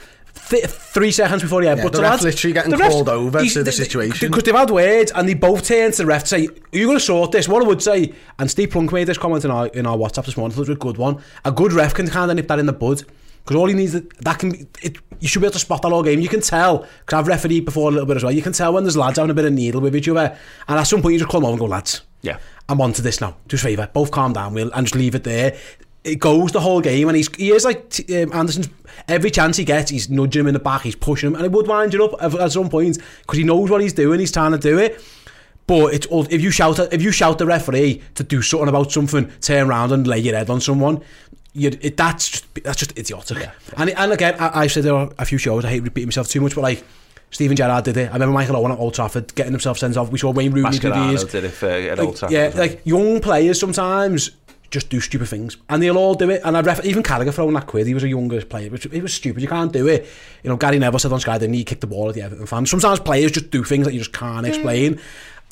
Th- three seconds before he headbutts the the ref's lad. literally getting The ref's- called over he's- to the situation. Because they've had words and they both turn to the ref to say, Are you going to sort this? What I would say, and Steve Plunk made this comment in our, in our WhatsApp this morning, it was a good one. A good ref can kind of nip that in the bud. Because all he needs, is- that can be, it, you should be able to spot that all game. You can tell, because I've refereed before a little bit as well, you can tell when there's lads having a bit of needle with each other. And at some point you just come over and go, lads, Yeah. I'm on to this now. Do us a favour, both calm down, we'll, and just leave it there. It goes the whole game, and he's he is like um, Andersen's. Every chance he gets, he's nudging him in the back, he's pushing him, and it would wind you up at, some point because he knows what he's doing. He's trying to do it, but it's all, if you shout if you shout the referee to do something about something, turn around and lay your head on someone. You, it, that's just that's just idiotic. And and again, I, I've said there are a few shows. I hate repeating myself too much, but like. Steven Gerrard did it. I remember Michael Owen at Old Trafford getting himself sent off. We saw Wayne Rooney do these. Did it for, at Like, Old Trafford. Yeah, like young players sometimes just do stupid things, and they'll all do it. And I ref- even Carragher throwing that quid, he was a younger player, which it was stupid. You can't do it. You know, Gary Neville said on Sky, didn't he kick the ball at the Everton fan. Sometimes players just do things that you just can't explain,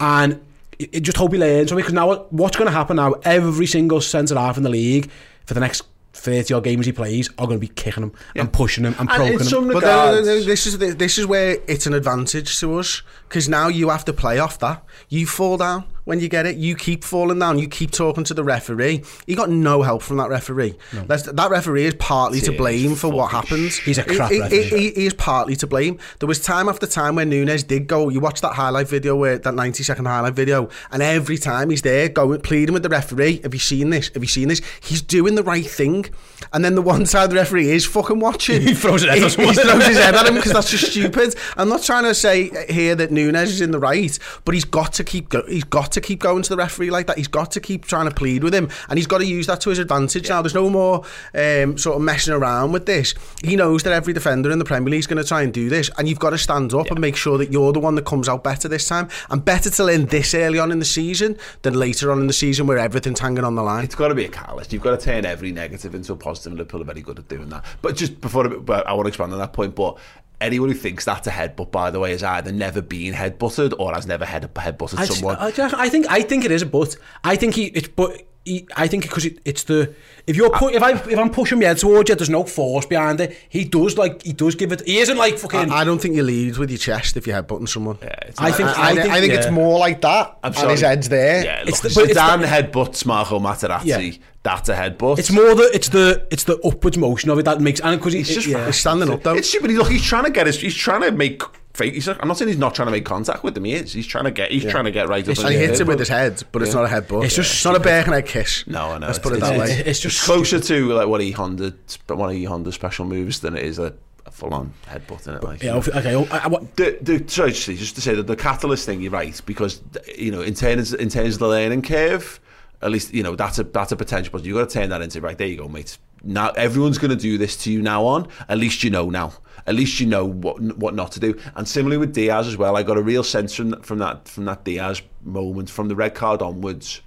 and it, it just hope he learns. Because now, what's going to happen now? Every single centre half in the league for the next. 30 odd games he plays are going to be kicking him and pushing him and And poking in him. some But then, this is this is where it's an advantage to us because now you have to play off that. You fall down when you get it. You keep falling down. You keep talking to the referee. You got no help from that referee. That's, that referee is partly to blame for what happens. He's a crap He- he- referee. He, he is partly to blame. There was time after time when Nunez did go. You watch that highlight video, where that ninety second highlight video, and every time he's there going pleading with the referee. Have you seen this? Have you seen this? He's doing the right thing. And then the one side the referee is fucking watching. <laughs> He throws his head he, at he throws his head at him because that's just <laughs> stupid. I'm not trying to say here that Nunez is in the right, but he's got to keep go- he's got to keep going to the referee like that. He's got to keep trying to plead with him, and he's got to use that to his advantage. Now, there's no more um, sort of messing around with this. He knows that every defender in the Premier League is going to try and do this, and you've got to stand up and make sure that you're the one that comes out better this time, and better to learn this early on in the season than later on in the season where everything's hanging on the line. It's got to be a catalyst. You've got to turn every negative into a positive, and Liverpool are very good at doing that. But just before, but I want to expand on that point. But anyone who thinks that's a headbutt, by the way, has either never been headbutted or has never head headbutted I, someone. I, I think I think it is a but. I think he it's but. He, I think because it, it's the if you're pu- if I if I'm pushing my head towards you, there's no force behind it. He does like he does give it. He isn't like fucking. I, I don't think you lead with your chest if you're headbutting someone. Yeah, it's I not- think- I, I, think, I think it's more like that, I'm and sorry. his head's there. Yeah, look, It's the- but the, it's Dan the- headbutts Marco Materazzi. Yeah. That's a headbutt. it's more the it's the it's the upwards motion of it that makes and because It's just yeah. He's standing up though. It's stupid. Look, he's trying to get his. He's trying to make. Fake- He's, I'm not saying he's not trying to make contact with him. He is. He's trying to get. He's trying to get right up. and in he hits head, him with his head, but it's not a headbutt. It's just it's not a Birkenhead kiss. No, I know. Let's it's- put it that it's- way. it's, it's just It's closer to like what he Honda, one of he Honda's special moves than it is a, a full-on headbutt in it. Like, yeah okay I, I, what, the, the, sorry, just, just to say that the catalyst thing, you're right, because you know, in terms in terms of the learning curve, at least you know that's a that's a potential. But you got to turn that into right. There you go, mate. Now everyone's going to do this to you now on. At least you know now. At least you know what what not to do. And similarly with Diaz as well, I got a real sense from from that from that Diaz moment, from the red card onwards.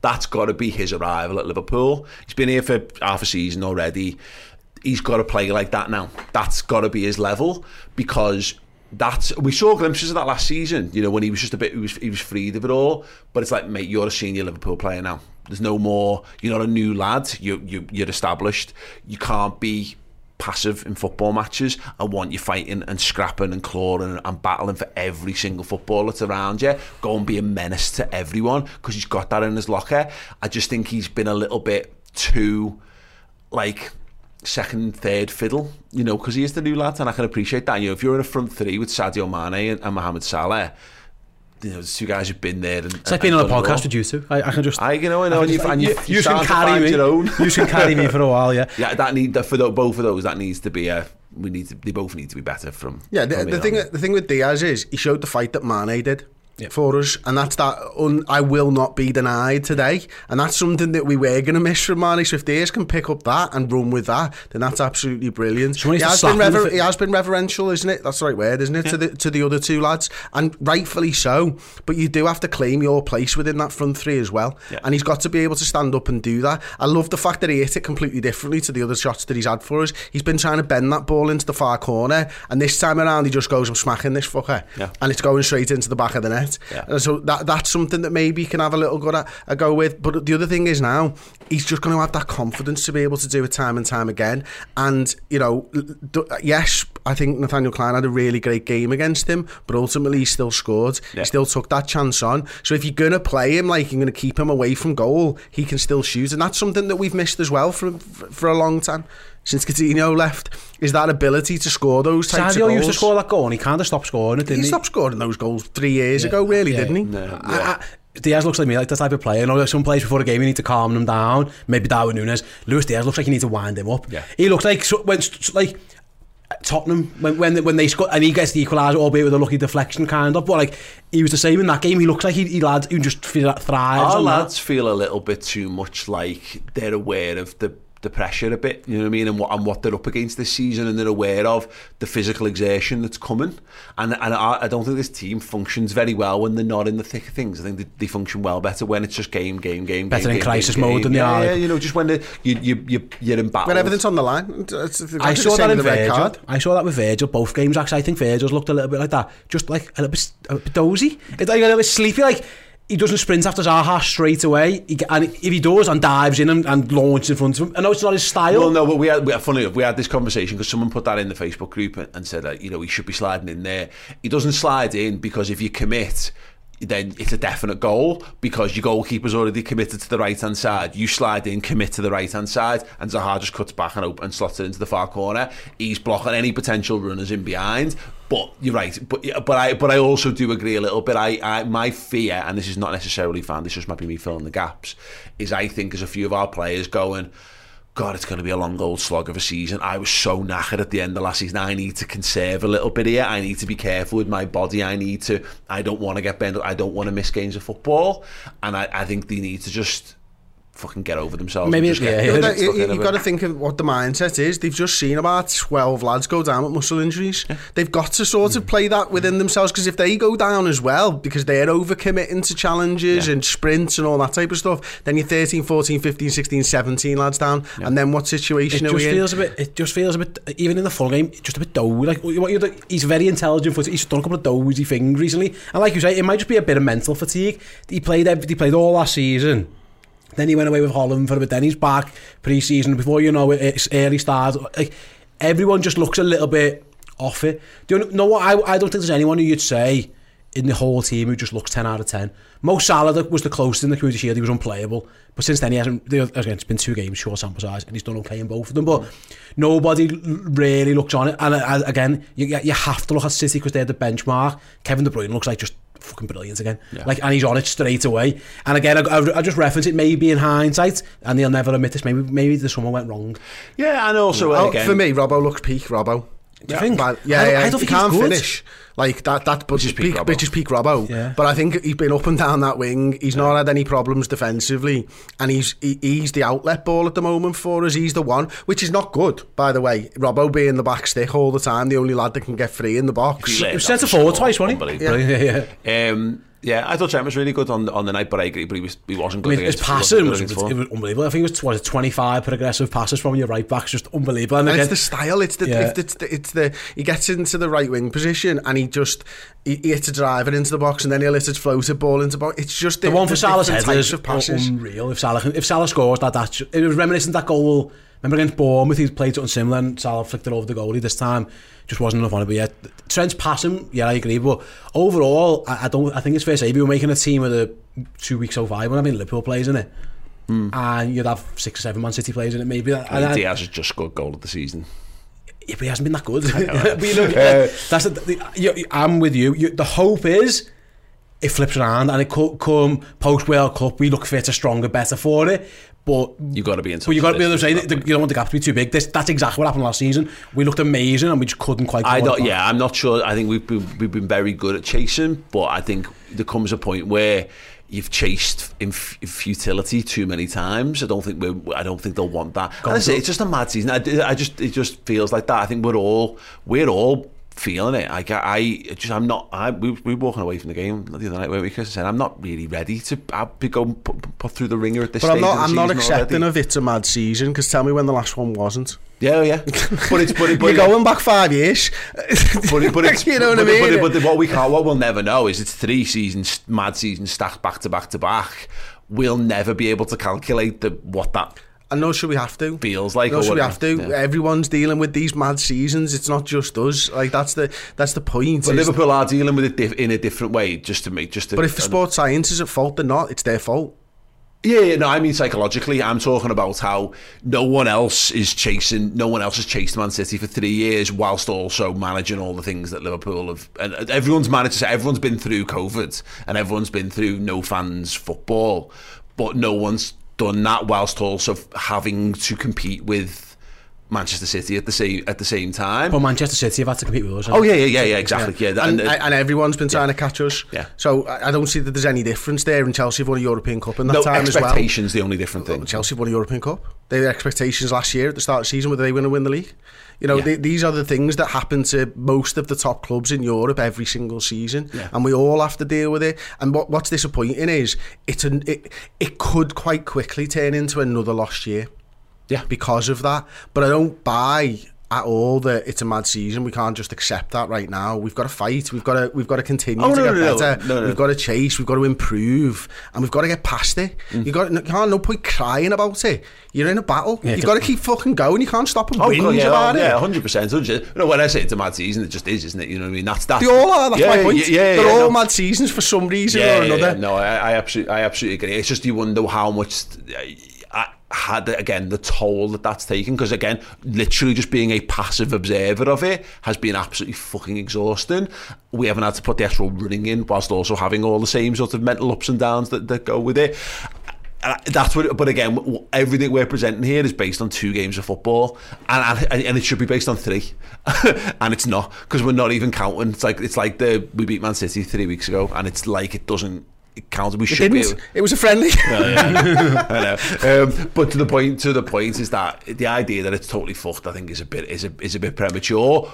That's got to be his arrival at Liverpool. He's been here for half a season already. He's got to play like that now. That's got to be his level because that's we saw glimpses of that last season. You know when he was just a bit he was he was freed of it all. But it's like mate, you're a senior Liverpool player now. There's no more. You're not a new lad. You you you're established. You can't be passive in football matches. I want you fighting and scrapping and clawing and battling for every single football that's around you. Go and be a menace to everyone because he's got that in his locker. I just think he's been a little bit too like second, third fiddle, you know, because he is the new lad, and I can appreciate that. You know, if you're in a front three with Sadio Mane and, and Mohamed Salah, you know, there's two guys who've been there. And, it's like being on a podcast with you two I, I can just I, you know, I know, I and can you, just- and you, you, you, you can carry me your own. you can carry me for a while yeah <laughs> yeah, that need that for the, both of those. That needs to be a. We need to. They both need to be better from. Yeah, the, from the thing on. the thing with Diaz is he showed the fight that Mane did. For us, and that's that. Un, I will not be denied today, and that's something that we were going to miss from Mane. So if Diaz can pick up that and run with that, then that's absolutely brilliant. He has, been rever- he has been reverential, isn't it? That's the right word, isn't it? To the to the other two lads, and rightfully so. But you do have to claim your place within that front three as well, Yeah. and he's got to be able to stand up and do that. I love the fact that he hit it completely differently to the other shots that he's had for us. He's been trying to bend that ball into the far corner, and this time around he just goes, "I'm smacking this fucker," Yeah. and it's going straight into the back of the net. Yeah. And so that that's something that maybe he can have a little good at, a go with. But the other thing is now he's just going to have that confidence to be able to do it time and time again. And you know, yes, I think Nathaniel Clyne had a really great game against him, but ultimately he still scored. Yeah. He still took that chance on. So if you're going to play him like you're going to keep him away from goal, he can still shoot, and that's something that we've missed as well for for a long time. Since Coutinho left, is that ability to score those types of Sadio goals. used to score that goal and he kind of stopped scoring it He didn't he, stopped scoring those goals three years ago, really, Yeah. didn't he? No, I, I, Diaz looks like me, like the type of player. You know, some players before a game, you need to calm them down. Maybe Darwin Nunez. Luis Diaz looks like you need to wind him up. Yeah. He looks like when like Tottenham when when when they score and he gets the equaliser, albeit with a lucky deflection, kind of. But like he was the same in that game. He looks like he, he lads who just feel that thrives. Our on that. lads feel a little bit too much like they're aware of the the pressure a bit, you know what I mean, and what and what they're up against this season, and they're aware of the physical exertion that's coming. And and I, I don't think this team functions very well when they're not in the thick of things. I think they, they function well better when it's just game, game, game. Better game, in game, crisis game, mode game. than they yeah, are. Yeah, you know, just when the, you you you you're in battle. When everything's on the line. It's, it's exactly I saw that in with the red card. I saw that with Virgil both games. Actually, I think Virgil's looked a little bit like that, just like a little bit, a little bit dozy. It's like a little bit sleepy. Like he doesn't sprint after Zaha straight away. He, and if he does, and dives in and, and launches in front of him. I know it's not his style. Well, no, but we had, we had funny enough, we had this conversation because someone put that in the Facebook group and, and said you know he should be sliding in there. He doesn't slide in because if you commit, then it's a definite goal because your goalkeeper's already committed to the right hand side. You slide in, commit to the right hand side, and Zaha just cuts back and open and slots it into the far corner. He's blocking any potential runners in behind. But you're right. But but I but I also do agree a little bit. I, I my fear, and this is not necessarily fan. This just might be me filling the gaps. Is I think there's a few of our players going God, it's going to be a long old slog of a season. I was so knackered at the end of last season. I need to conserve a little bit here. I need to be careful with my body. I need to. I don't want to get bent. I don't want to miss games of football. And I, I think they need to just fucking get over themselves. Maybe just it's- get- yeah, <laughs> You, yeah. get stuck in a have got to think of what the mindset is. They've just seen about 12 lads go down with muscle injuries. They've got to sort Mm. of play that within themselves because if they go down as well, because they're overcommitting to challenges Yeah. and sprints and all that type of stuff, then you're 13, 14, 15, 16, 17 lads down. And then what It situation are just we in? feels a bit. It just feels a bit. Even in the full game, just a bit dough. Like what you're, he's very intelligent. Footy. He's done a couple of dozy things recently, and like you say, it might just be a bit of mental fatigue. He played. He played all last season. Then he went away with Holland for a bit. Then he's back pre-season. Before you know it, it's early start. Like everyone just looks a little bit off it. Do you know what? I, I don't think there's anyone who you'd say in the whole team who just looks 10 out of 10. Mo Salah was the closest in the Community Shield. He was unplayable. But since then, he hasn't. Again, it's been two games, short sample size, and he's done okay in both of them. But nobody really looks on it. And uh, again, you, you have to look at City because they're the benchmark. Kevin De Bruyne looks like just fucking brilliant again. Like, and he's on it straight away. And again, I, I, I just reference it maybe in hindsight, and he'll never admit this. Maybe maybe the summer went wrong. Yeah, and also Oh, again, for me, Robbo looks peak Robbo. Do you think? But, yeah, I don't- yeah, I don't he think he's can't good. finish. Like that, that, but is just peak peak, Robbo. which is peak Robbo. Yeah. But I think he's been up and down that wing. He's not had any problems defensively, and he's he, he's the outlet ball at the moment for us. He's the one, which is not good, by the way. Robbo being the back stick all the time, the only lad that can get free in the box. He He was off centre forward twice, wasn't he? Unbelievable. Yeah, yeah. Um, yeah, I thought Trent was really good on on the night, but I agree, but he, was, he wasn't I good. mean, his against- he wasn't passing good was, it was unbelievable. I think it was what, 25 progressive passes from your right back. It's just unbelievable. And And again, it's the style. It's the, Yeah. it's the it's the he gets into the right wing position and he just he, he hits a driver into the box and then he'll hit a floated ball into the box. It's just the one for Salah's different head is unreal. If Salah, if Salah scores that, that's it was reminiscent of that goal. Remember against Bournemouth, he played something similar and Salah flicked it over the goalie this time. Just wasn't enough on it. But yeah, Trent's passing, yeah, I agree. But overall, I, I don't. I think it's fair to say you were making a team with a two weeks oh five, when I mean Liverpool plays in it, hmm. and you'd have six or seven Man City players in it, maybe. And I- Diaz has just scored goal of the season. Yeah, but he hasn't been that good. <laughs> <laughs> but you know, uh, that's the, the, you, I'm with you. you. The hope is it flips around and it could come post World Cup. We look fitter, stronger, better for it. But you've got to be in. but you got to be able to say that. that you don't want the gap to be too big. This, that's exactly what happened last season. We looked amazing and we just couldn't quite. I don't. Yeah, I'm not sure. I think we've been, we've been very good at chasing, but I think there comes a point where you've chased in, futility too many times. I don't think we. I don't think they'll want that. I say it's just a mad season. I, I just it just feels like that. I think we're all we're all feeling it. Like I, I just I'm not. I we we were walking away from the game the other night where we Chris said I'm not really ready to I'll be going put, put through the ringer at this But I'm not. I'm not accepting already. of it's a mad season because tell me when the last one wasn't. Yeah, oh, yeah. But it's but, it, but <laughs> You're going back five years. <laughs> but, it, but <laughs> it's you know what but, I mean. But, but, what we can't, what we'll never know is it's three seasons, mad seasons stacked back to back to back. We'll never be able to calculate the what that And no, should we have to? feels like. No, should we have to? Yeah. Everyone's dealing with these mad seasons. It's not just us. Like that's the that's the point. But Liverpool are dealing with it diff- in a different way, just to make just. To, but if the sports science is at fault, they're not. It's their fault. Yeah, yeah, no, I mean psychologically. I'm talking about how no one else is chasing, no one else has chased Man City for three years, whilst also managing all the things that Liverpool have. And everyone's managed. Everyone's been through COVID, and everyone's been through no fans football, but no one's done that whilst also having to compete with Manchester City at the same at the same time. But Manchester City have had to compete with us. oh yeah, yeah, yeah, yeah, exactly. Yeah, that- And, and, uh, and everyone's been trying to catch us. Yeah. So I don't see that there's any difference there. And Chelsea have won a European Cup in that no time as well. expectations. The only different thing. Chelsea have won a European Cup. Their expectations last year at the start of the season were they going to win the league. You know, Yeah. th- these are the things that happen to most of the top clubs in Europe every single season, and we all have to deal with it. And what, what's disappointing is it's an, it, it could quite quickly turn into another lost year Yeah. because of that. But I don't buy at all that it's a mad season. We can't just accept that right now. We've got to fight. We've got to we've got to continue Oh, to no, get no, better. no. We've got to chase. We've got to improve, and we've got to get past it. Mm. You got you can't no point crying about it. You're in a battle. Yeah, You've got to keep fucking going. You can't stop and Oh, whinge yeah, about oh, it. yeah, hundred percent. You know, when I say it's a mad season, it just is, isn't it? You know what I mean? That's that. They all are. That's yeah, my point. Yeah, yeah, They're all no. mad seasons for some reason Yeah, or another. yeah. No, I, I absolutely, I absolutely agree. It's just you wonder how much. I had again the toll that that's taken because again, literally just being a passive observer of it has been absolutely fucking exhausting. We haven't had to put the actual running in whilst also having all the same sort of mental ups and downs that, that go with it. that's what. But again, everything we're presenting here is based on two games of football, and and, and it should be based on three, <laughs> and it's not because we're not even counting. It's like it's like the we beat Man City three weeks ago, and it's like it doesn't. It. We It should didn't. It was a friendly. <laughs> I know. Um, but to the point, to the point is that the idea that it's totally fucked, I think, is a bit is a is a bit premature.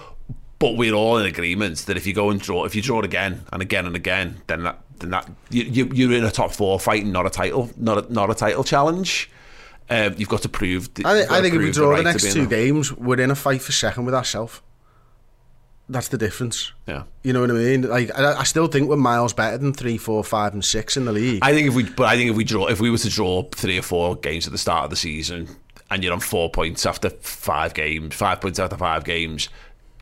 But we're all in agreement that if you go and draw, if you draw it again and again and again, then that then that you, you you're in a top four fighting, not a title, not a, not a title challenge. Um, you've got to prove. I, think, I think if we draw right the next two the- games, we're in a fight for second with ourselves. That's the difference. Yeah. You know what I mean? Like, I, I still think we're miles better than three, four, five, and six in the league. I think if we, but I think if we draw, if we were to draw three or four games at the start of the season, and you're on four points after five games, five points after five games,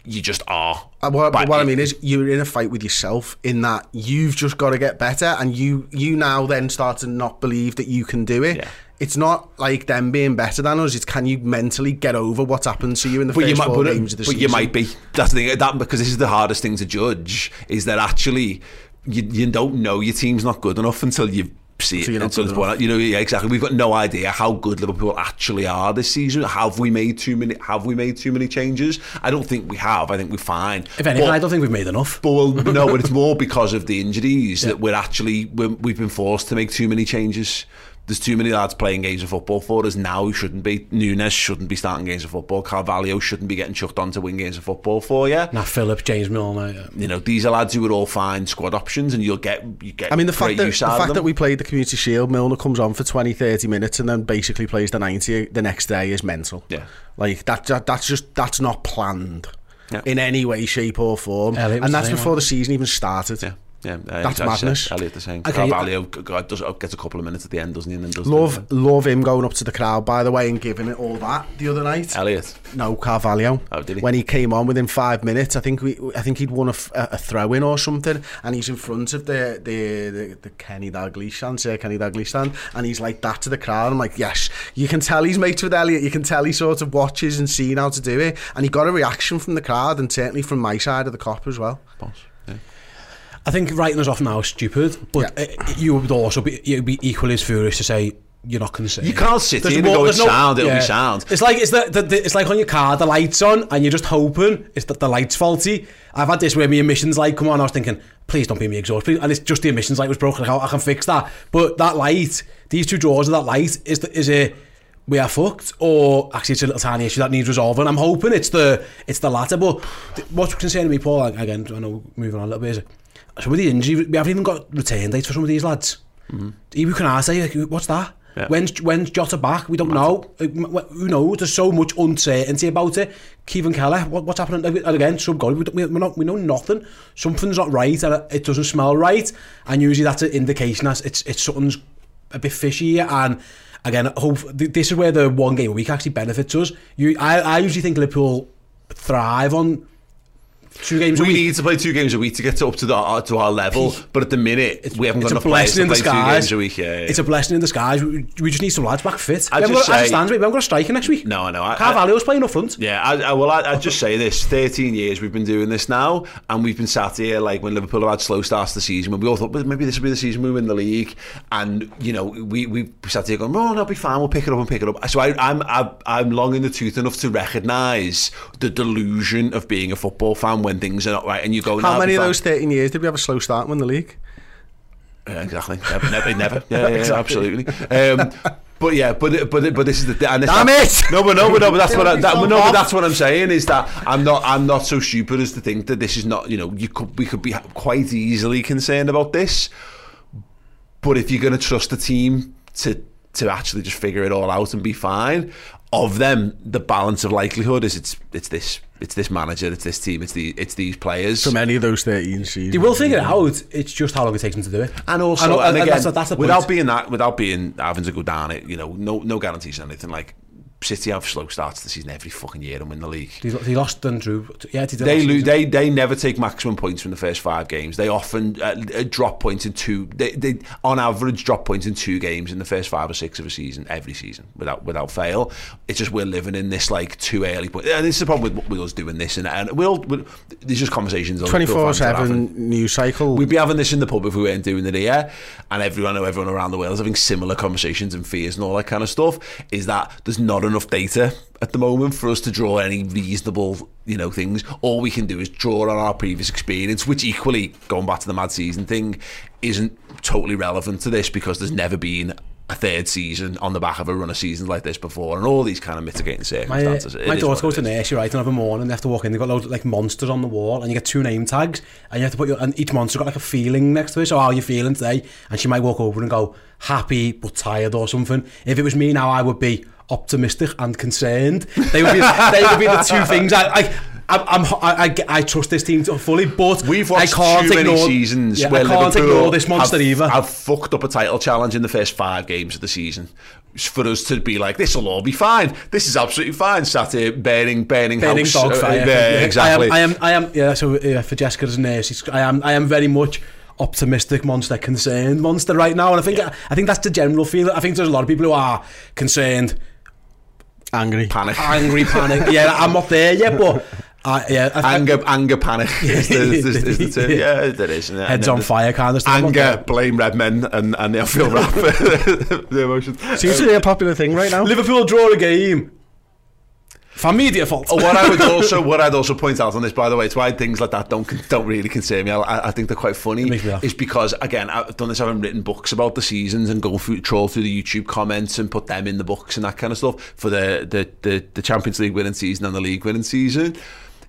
you just are. Uh, what, But what I mean is, you're in a fight with yourself in that you've just got to get better, and you you now then start to not believe that you can do it. Yeah. It's not like them being better than us. It's can you mentally get over what's happened to you in the but first you might, four but, games of the but season. you might be. That's the thing. That because this is the hardest thing to judge is that actually you, you don't know your team's not good enough until you see Until it. Until good it's born out. You know, yeah, exactly. We've got no idea how good Liverpool actually are this season. Have we made too many? Have we made too many changes? I don't think we have. I think we're fine. If anything, But- I don't think we've made enough. But well, <laughs> no, but it's more because of the injuries that we're actually we're, we've been forced to make too many changes. There's too many lads playing games of football for us now who shouldn't be. Nunez shouldn't be starting games of football. Carvalho shouldn't be getting chucked on to win games of football for you. Nat Phillips, James Milner. yeah. You know, these are lads who are all fine squad options, and you'll get you get. I mean, the fact that the fact that we played the Community Shield, Milner comes on for 20, 30 minutes and then basically plays the 90 the next day is mental. Yeah. Like that, that that's just that's not planned Yeah. in any way, shape or form. Elliott and that's before one. the season even started. Yeah, yeah, uh, That's madness. Elliott the same. Okay, Carvalho does, gets a couple of minutes at the end, doesn't he? And then does Love the, love him going up to the crowd by the way and giving it all that the other night. Elliott. No, Carvalho. Oh, did he? When he came on within five minutes, I think we, I think he'd won a throw in or something, and he's in front of the the the, the Kenny Dalglish stand, Sir Kenny Dalglish stand, and he's like that to the crowd. I'm like, yes, you can tell he's mates with Elliott. You can tell he sort of watches and seeing how to do it, and he got a reaction from the crowd, and certainly from my side of the Kop as well. Boss. Yeah. I think writing us off now is stupid, but Yeah. uh, you would also be you'd be equally as foolish to say you're not concerned. You can't sit There's here and go, it's sound, it'll be sound. It's like it's the, the, the it's like on your car, the lights on, and you're just hoping it's that the light's faulty. I've had this where my emissions light come on. I was thinking, please don't be me exhaust, please. and it's just the emissions light was broken. Like, I can fix that, but that light, these two drawers of that light, is the, is a we are fucked, or actually it's a little tiny issue that needs resolving. I'm hoping it's the it's the latter. But what's concerning me, Paul, again, I know moving on a little bit. Is so with the injury, we haven't even got return dates for some of these lads. Mm-hmm. Even can I say, like, what's that? Yeah. When's when's Jota back? We don't know. Like, Who knows? There's so much uncertainty about it. Kevin Keller, what, what's happening? And again, sub goal. We, we, we're not, we know nothing. Something's not right, and it doesn't smell right. And usually that's an indication that it's it's something's a bit fishy. And again, hope this is where the one game a week actually benefits us. You, I, I usually think Liverpool thrive on two games a We need to play two games a week to get to up to the uh, to our level, but at the minute we haven't got a enough players blessing to in play two games a week. Yeah, yeah. It's a blessing in disguise. We, we just need some lads back fit. We haven't just got, as it say- stands, we haven't got a striker next week. No, I know. I- Carvalho's playing up front. Yeah, I, I, well, I, I'd just say this: thirteen years we've been doing this now, and we've been sat here like when Liverpool have had slow starts to the season, when we all thought well, maybe this will be the season we win the league, and you know we we sat here going, "Oh, no, that'll be fine. We'll pick it up and pick it up." So I, I'm I'm I'm long in the tooth enough to recognise the delusion of being a football fan when things are not right, and you go, How many of those 13 years did we have a slow start and win the league? Yeah, exactly. Never, never, never. <laughs> Yeah, yeah, absolutely. Um, but yeah, but but but this is the and this, Damn it! No, but no, but no, but that's <laughs> what I, that, so no, but that's what I'm saying is that I'm not I'm not so stupid as to think that this is not you know you could we could be quite easily concerned about this, but if you're going to trust the team to to actually just figure it all out and be fine, of them the balance of likelihood is it's it's this it's this manager, it's this team, it's the it's these players. From any of those 13 seasons. They will figure it out. It's just how long it takes them to do it. And also, And- and, and again, that's, that's the without point. being that, without being having to go down it, you know, no no guarantees or anything. Like City have slow starts to the season every fucking year and win the league. He, he lost drew. Yeah. They last lo- season. they they never take maximum points from the first five games. They often uh, uh, drop points in two. They, they on average drop points in two games in the first five or six of a season every season without without fail. It's just we're living in this like too early point. And this is the problem with, with us doing this and and we'll, we'll there's just conversations. Twenty four seven news cycle. We'd be having this in the pub if we weren't doing it here, and everyone, know everyone around the world is having similar conversations and fears and all that kind of stuff. Is that there's not enough data at the moment for us to draw any reasonable, you know, things. All we can do is draw on our previous experience, which equally, going back to the mad season thing, isn't totally relevant to this because there's never been a third season on the back of a run of seasons like this before, and all these kind of mitigating My, uh, circumstances. My daughter goes to nursery right and have a morning and they have to walk in they've got loads of like monsters on the wall and you get two name tags and you have to put your and each monster got like a feeling next to it so how are you feeling today and she might walk over and go happy but tired or something if it was me now I would be optimistic and concerned they would be they would be the two things I, I I'm, I'm, I, I, I trust this team fully, but We've I can't too many ignore, seasons yeah, I can't Liverpool ignore this monster have, either. have fucked up a title challenge in the first five games of the season. For us to be like, this will all be fine. This is absolutely fine. Sat here burning, burning, burning house. dog uh, fire. yeah, Yeah, exactly. I am, I am, I am yeah. So yeah, for Jessica's nurse, I am, I am very much optimistic monster, concerned monster right now, and I think, I think that's the general feeling. I think there's a lot of people who are concerned, angry. panic. angry, panic. yeah, I'm not there yet, but I, yeah, I, anger, anger, panic <laughs> is the, is, the- is the term. Yeah, there is. And heads on there's fire kind of stuff. I'm not Anger, blame Redmen, and and they'll feel rap. <laughs> <laughs> the emotions. Seems to be a popular thing right now. Liverpool draw a game. For media fault. Oh, what I would <laughs> also, what I'd also point out on this, by the way, it's why things like that don't don't really concern me. I, I think they're quite funny. makes me laugh. Is because again, I've done this. having written books about the seasons and go through troll through the YouTube comments and put them in the books and that kind of stuff for the the the, the Champions League winning season and the league winning season.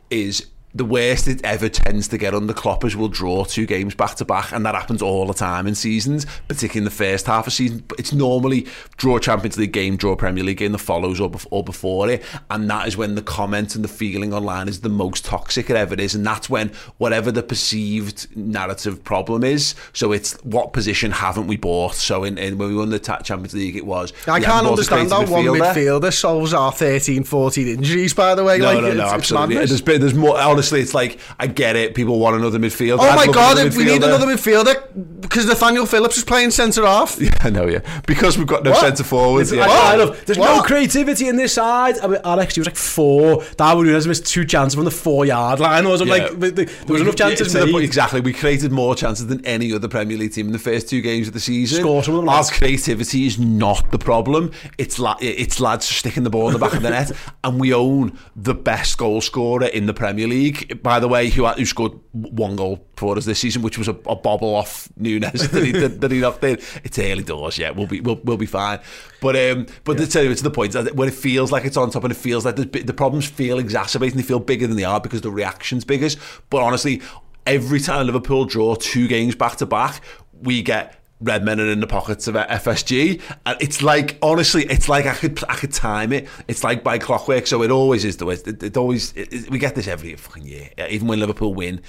Is the worst it ever tends to get under Klopp is we'll draw two games back to back, and that happens all the time in seasons, particularly in the first half of season. But it's normally draw Champions League game, draw Premier League game that follows or, bef- or before it, and that is when the comment and the feeling online is the most toxic it ever is, and that's when whatever the perceived narrative problem is. So it's what position haven't we bought? So in, in when we won the ta- Champions League, it was I can't haven't bought a understand how creative one midfielder. midfielder solves our 13, 14 injuries, by the way. No, like, no, it's, no, it's absolutely. madness. There's, been- there's more. Honestly, it's like I get it. People want another midfielder. Oh I'd my god, another we need another midfielder because Nathaniel Phillips is playing centre half. <laughs> Yeah, I know, yeah. Because we've got no centre forwards. Yeah. Oh, I love, there's no creativity in this side. I mean, Alex, he was like four. Darwin Nunez missed two chances from the four yard line. I was Yeah. like, there there was enough chances to the made. point- exactly. We created more chances than any other Premier League team in the first two games of the season. Score some of them, Our lads. creativity is not the problem. It's la- it's lads sticking the ball in the back of the net, <laughs> and we own the best goal scorer in the Premier League. By the way, who who scored one goal for us this season, which was a, a bobble off Nunez <laughs> that he that, that he knocked in. It's early doors, yeah. We'll be we'll, we'll be fine. But um, but to tell you to the point that when it feels like it's on top and it feels like the, the problems feel exacerbated and they feel bigger than they are because the reaction's biggest. But honestly, every time Liverpool draw two games back to back, we get Redmen are in the pockets of FSG, and it's like honestly, it's like I could I could time it. It's like by clockwork, so it always is the way. It, it always it, it- we get this every fucking year, even when Liverpool win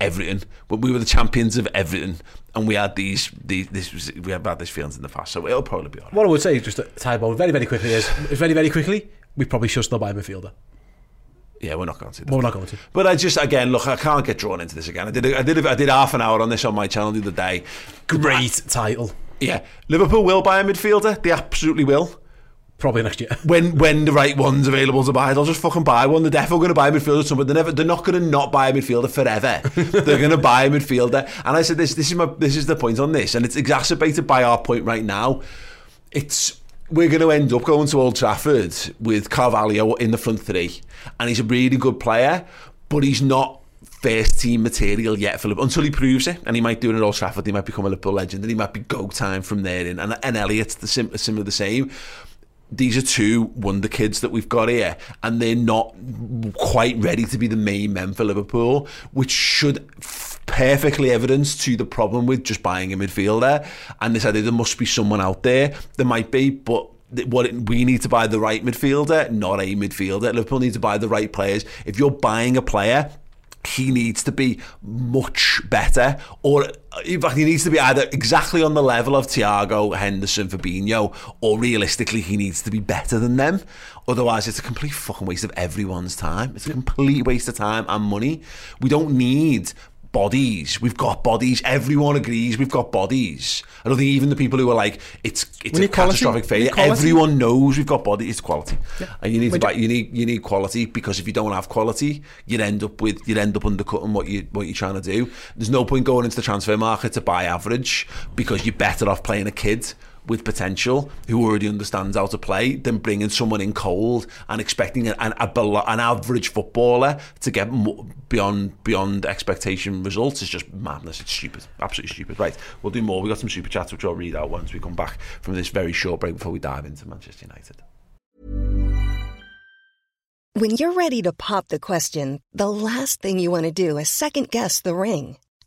everything. But we were the champions of everything, and we had these these this was, we had these feelings in the past, so it'll probably be alright. What I would say, just to tie ball very, very quickly, is very, very quickly, we probably should still buy a midfielder. Yeah, we're not going to. But we're not going to. But I just again look, I can't get drawn into this again. I did I did I did half an hour on this on my channel the other day. Great title. Yeah, Liverpool will buy a midfielder. They absolutely will. Probably next year. When when the right one's available to buy, they'll just fucking buy one. They're definitely going to buy a midfielder. Somewhere. They're never. They're not going to not buy a midfielder forever. <laughs> they're going to buy a midfielder. And I said this. This is my. This is the point on this, and it's exacerbated by our point right now. It's we're going to end up going to Old Trafford with Carvalho in the front three, and he's a really good player, but he's not first team material yet Liverpool until he proves it. And he might do it at Old Trafford. He might become a Liverpool legend, and he might be go time from there in. And and Elliott's the sim, similar the same. These are two wonder kids that we've got here, and they're not quite ready to be the main men for Liverpool, which should f- perfectly evidence to the problem with just buying a midfielder. And they said there must be someone out there. There might be, but what it, we need to buy the right midfielder, not a midfielder. Liverpool need to buy the right players. If you're buying a player he needs to be much better, or in fact, he needs to be either exactly on the level of Thiago, Henderson, Fabinho, or realistically, he needs to be better than them. Otherwise, it's a complete fucking waste of everyone's time. It's a complete waste of time and money. We don't need bodies. We've got bodies. Everyone agrees we've got bodies. I don't think even the people who are like it's it's a catastrophic failure. Everyone knows we've got bodies. It's quality, and you need to you need you need quality because if you don't have quality, you'd end up with you'd end up undercutting what you what you're trying to do. There's no point going into the transfer market to buy average because you're better off playing a kid with potential who already understands how to play than bringing someone in cold and expecting an, an, an average footballer to get mo- beyond beyond expectation results is just madness. It's stupid, absolutely stupid. Right, we'll do more. We've got some super chats which I'll read out once we come back from this very short break before we dive into Manchester United. When you're ready to pop the question, the last thing you want to do is second guess the ring.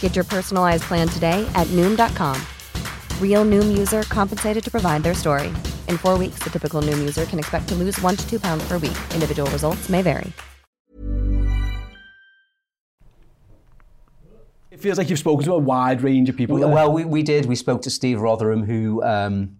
Get your personalized plan today at Noom.com. Real Noom user compensated to provide their story. In four weeks, the typical Noom user can expect to lose one to two pounds per week. Individual results may vary. It feels like you've spoken to a wide range of people. We- there. well, we, we did. We spoke to Steve Rotheram, who um,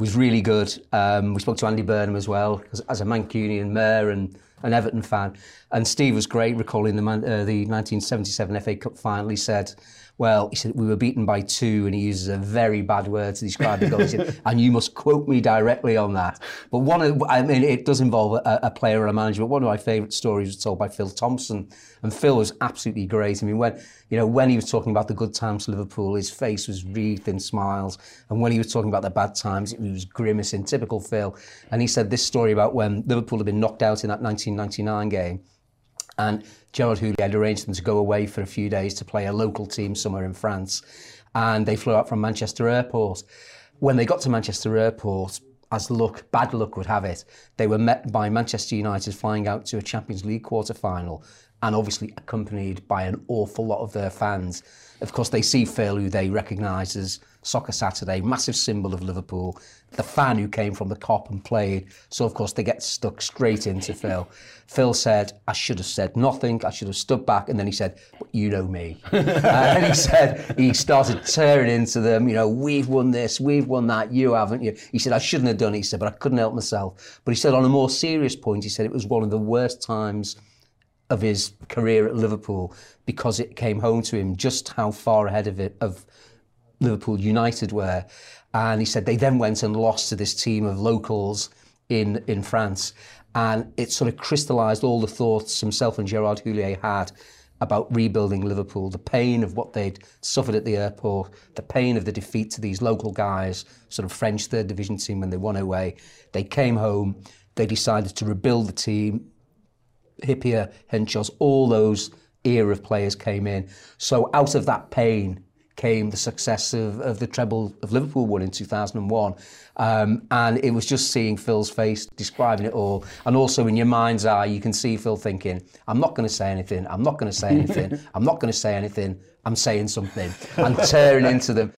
was really good. Um, we spoke to Andy Burnham as well, as, as a Mancunian mayor and an Everton fan. And Steve was great, recalling the, man, uh, the 1977 FA Cup final. He said, well, he said, we were beaten by two, and he uses a very bad word to describe the goal. He said, <laughs> and you must quote me directly on that. But one of, I mean, it does involve a, a player or a manager, but one of my favourite stories was told by Phil Thompson. And Phil was absolutely great. I mean, when, you know, when he was talking about the good times Liverpool, his face was wreathed in smiles. And when he was talking about the bad times, it was grimacing, typical Phil. And he said this story about when Liverpool had been knocked out in that 1999 game. And Gerard Houllier had arranged them to go away for a few days to play a local team somewhere in France. And they flew out from Manchester Airport. When they got to Manchester Airport, as luck, bad luck would have it, they were met by Manchester United flying out to a Champions League quarter final and obviously accompanied by an awful lot of their fans. Of course, they see Phil, who they recognise as Soccer Saturday, massive symbol of Liverpool, the fan who came from the Kop and played. So, of course, they get stuck straight into <laughs> Phil. Phil said, I should have said nothing. I should have stood back. And then he said, but you know me. <laughs> and he said, he started tearing into them, you know, we've won this, we've won that, you haven't. You. He said, I shouldn't have done it. He said, but I couldn't help myself. But he said, on a more serious point, he said it was one of the worst times of his career at Liverpool because it came home to him just how far ahead of it of Liverpool United were. And he said they then went and lost to this team of locals in, in France. And it sort of crystallised all the thoughts himself and Gerard Houllier had about rebuilding Liverpool, the pain of what they'd suffered at the airport, the pain of the defeat to these local guys, sort of French third division team when they won away. They came home, they decided to rebuild the team, Hyypia, Henchoz, all those era of players came in. So out of that pain came the success of, of the treble of Liverpool won in 2001. Um, and it was just seeing Phil's face describing it all. And also in your mind's eye, you can see Phil thinking, I'm not going to say anything, I'm not going to say anything, <laughs> I'm not going to say anything, I'm saying something. And tearing into them.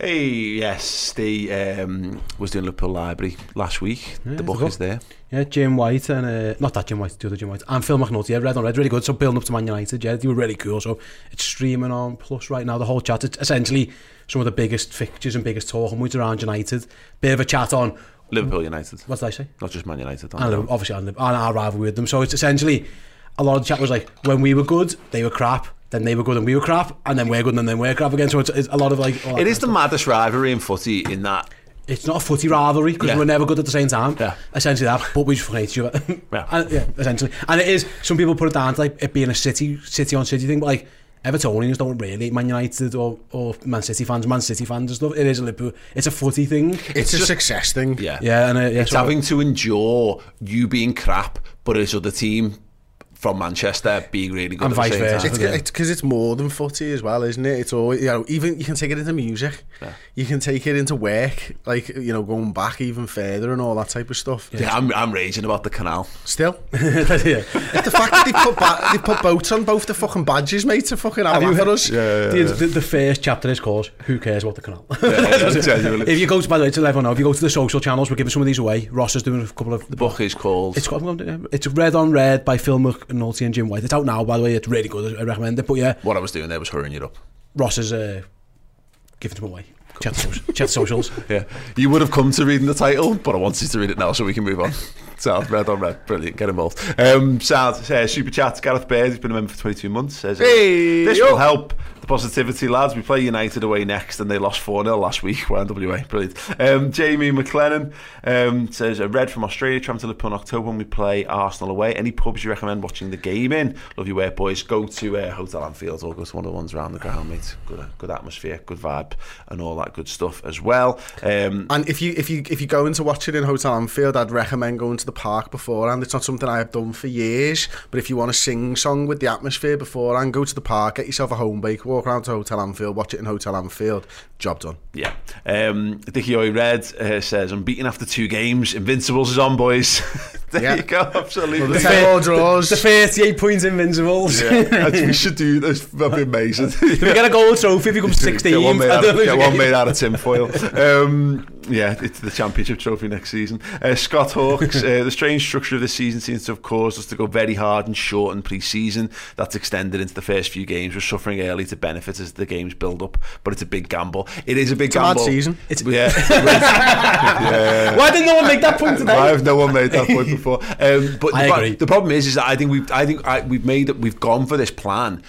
Hey, yes, they um, was doing Liverpool Library last week. Yeah, the book is there. Yeah, Jim White and uh, not that Jim White, the other Jim White, and Phil McNulty. Yeah, Red on Red, really good. So building up to Man United, yeah, they were really cool. So it's streaming on Plus right now. The whole chat, it's essentially some of the biggest fixtures and biggest talking points around United. Bit of a chat on Liverpool United. what did I say? Not just Man United. And obviously on, the, our rivalry with them. So it's essentially a lot of the chat was like when we were good, they were crap. then they were good and we were crap, and then we're good and then we're crap again. So it's, it's a lot of like. Oh, it is the stuff. maddest rivalry in footy in that. It's not a footy rivalry because yeah. we're never good at the same time. Yeah. Essentially that, but we just hate each other. <laughs> yeah. And, yeah, essentially. And it is, some people put it down to like it being a city, city on city thing, but like Evertonians don't really, Man United or, or Man City fans, Man City fans and stuff. It is a Liverpool, it's a footy thing. It's, it's a success thing. Yeah. Yeah. And, uh, yeah it's so having to endure you being crap, but it's other team from Manchester being really good And at the vice same versa. time. It's Yeah. it's because it's more than footy as well, isn't it? It's all you know. Even you can take it into music. You can take it into work, like you know, going back even further and all that type of stuff. Yeah, I'm, I'm raging about the canal. Still, <laughs> yeah. it's the fact that they put ba- they put boats on both the fucking badges, mate, to fucking have Have you that for heard- us. the, the, the first chapter is called "Who Cares About the Canal." yeah, <laughs> if you go to, by the way, to let everyone know, if you go to the social channels, we're giving some of these away. Ross is doing a couple of The book is called. It's got, it's Red on Red by Phil McNulty and Jim White. It's out now, by the way. It's really good. I recommend it. But yeah, what I was doing there was hurrying it up. Ross is uh, giving them away. Chat the socials. Chat socials. <laughs> Yeah, you would have come to reading the title, but I wanted to read it now so we can move on. <laughs> South, red on red, brilliant. Get involved. Um, South, uh, super chat. Gareth Baird, he's been a member for 22 months. Says, Hey, this yo. will help the positivity, lads. We play United away next, and they lost 4 0 last week. We're NWA, brilliant. Um, Jamie McLennan um, says, uh, Red from Australia, travel to Liverpool in October when we play Arsenal away. Any pubs you recommend watching the game in? Love your work, boys. Go to uh, Hotel Anfield or go to one of the ones around the ground, mate. Good, uh, good atmosphere, good vibe, and all that good stuff as well. Um, And if you if you if you go in to watch it in Hotel Anfield, I'd recommend going to the park beforehand. It's not something I have done for years, but if you want to sing song with the atmosphere beforehand, go to the park, get yourself a home bake, walk around to Hotel Anfield, watch it in Hotel Anfield. Job done. Yeah. Um, Dickie Oy Red uh, says, I'm beaten after two games. Invincibles is on, boys. <laughs> there Yeah. you go. Absolutely. The ten draws. The 38 points invincibles. yeah, <laughs> we should do this. That'd be amazing. <laughs> If you get a gold trophy if you come 16. Get one made, out, get one made out of tinfoil. Um, yeah, it's the championship trophy next season. Uh, Scott Hawks, uh, the strange structure of this season seems to have caused us to go very hard and short in pre-season. That's extended into the first few games. We're suffering early to benefit as the games build up, but it's a big gamble. It is a big gamble. It's a mad season. It's yeah. <laughs> <laughs> yeah. Why didn't no one make that point today? Why have no one made that point before? <laughs> Um, but I the, agree. the problem is, is that I think we've, I think I, we've made it. We've gone for this plan.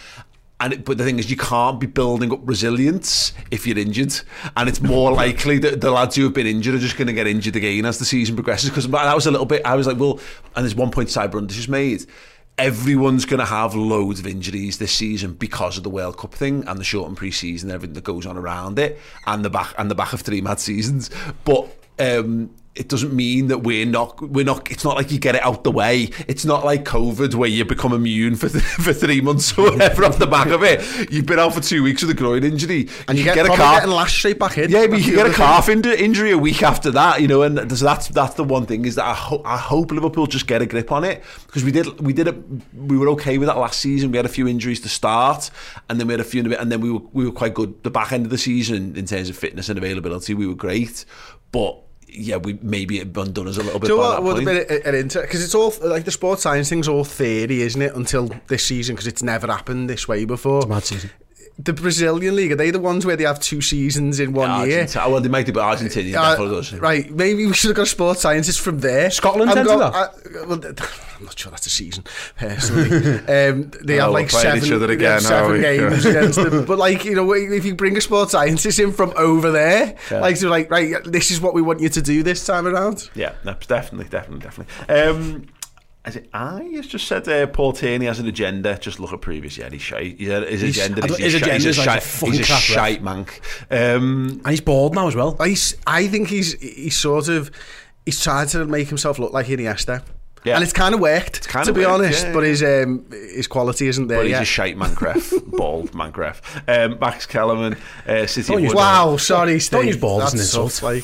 And it, but the thing is, you can't be building up resilience if you're injured, and it's more likely that the lads who have been injured are just going to get injured again as the season progresses. Because that was a little bit. I was like, well, and there's one point Cyber just made. Everyone's going to have loads of injuries this season because of the World Cup thing and the shortened pre-season, and everything that goes on around it, and the back and the back of three mad seasons. But um, it doesn't mean that we're not we're not it's not like you get it out the way it's not like covid where you become immune for th- <laughs> for 3 months or whatever off the back of it you've been out for 2 weeks with a groin injury And you, can get, a calf lashed straight back in. yeah, but you get a calf inju- injury a week after that, you know, and so that's that's the one thing is that I, ho- I hope Liverpool just get a grip on it because we did we did it we were okay with that last season. We had a few injuries to start, and then we had a few in a bit, and then we were we were quite good the back end of the season in terms of fitness and availability. We were great, but yeah, we maybe it had done us a little bit. Do you by know that what would point. have been an inter because it's all like the sports science thing's all theory, isn't it? Until this season, because it's never happened this way before. Mad season. The Brazilian league are they the ones where they have two seasons in one year? Argentina, well, they might do, but Argentina Uh, right, maybe we should have got a sports scientist from there. Scotland I've tend to got-? I- well, I'm not sure that's a season, personally. <laughs> um, they Oh, have like seven, each other again, seven games <laughs> against them. But like, you know, if you bring a sports scientist in from over there, like, so like, right, this is what we want you to do this time around. Yeah, no, definitely, definitely, definitely. Um, is it I? He's just said uh, Paul Tierney has an agenda. Just look at previous. Yeah, he's shite. He's, his He's- agenda. I don't- He's, his a shite- he's a like shite. fucking He's a crap shite mank. Um, And he's bald now as well. I think he's he's sort of he's trying to make himself look like Iniesta. Yeah. And it's kind of worked, kinda to be worked, honest. yeah, but yeah. his um, his quality isn't there but he's yet. a shite Mankref, <laughs> bald Mankref. Um, Max Kellerman, uh, City. Don't of use- Wood- Wow, sorry, Steve. Don't use bald as an That's insult. like,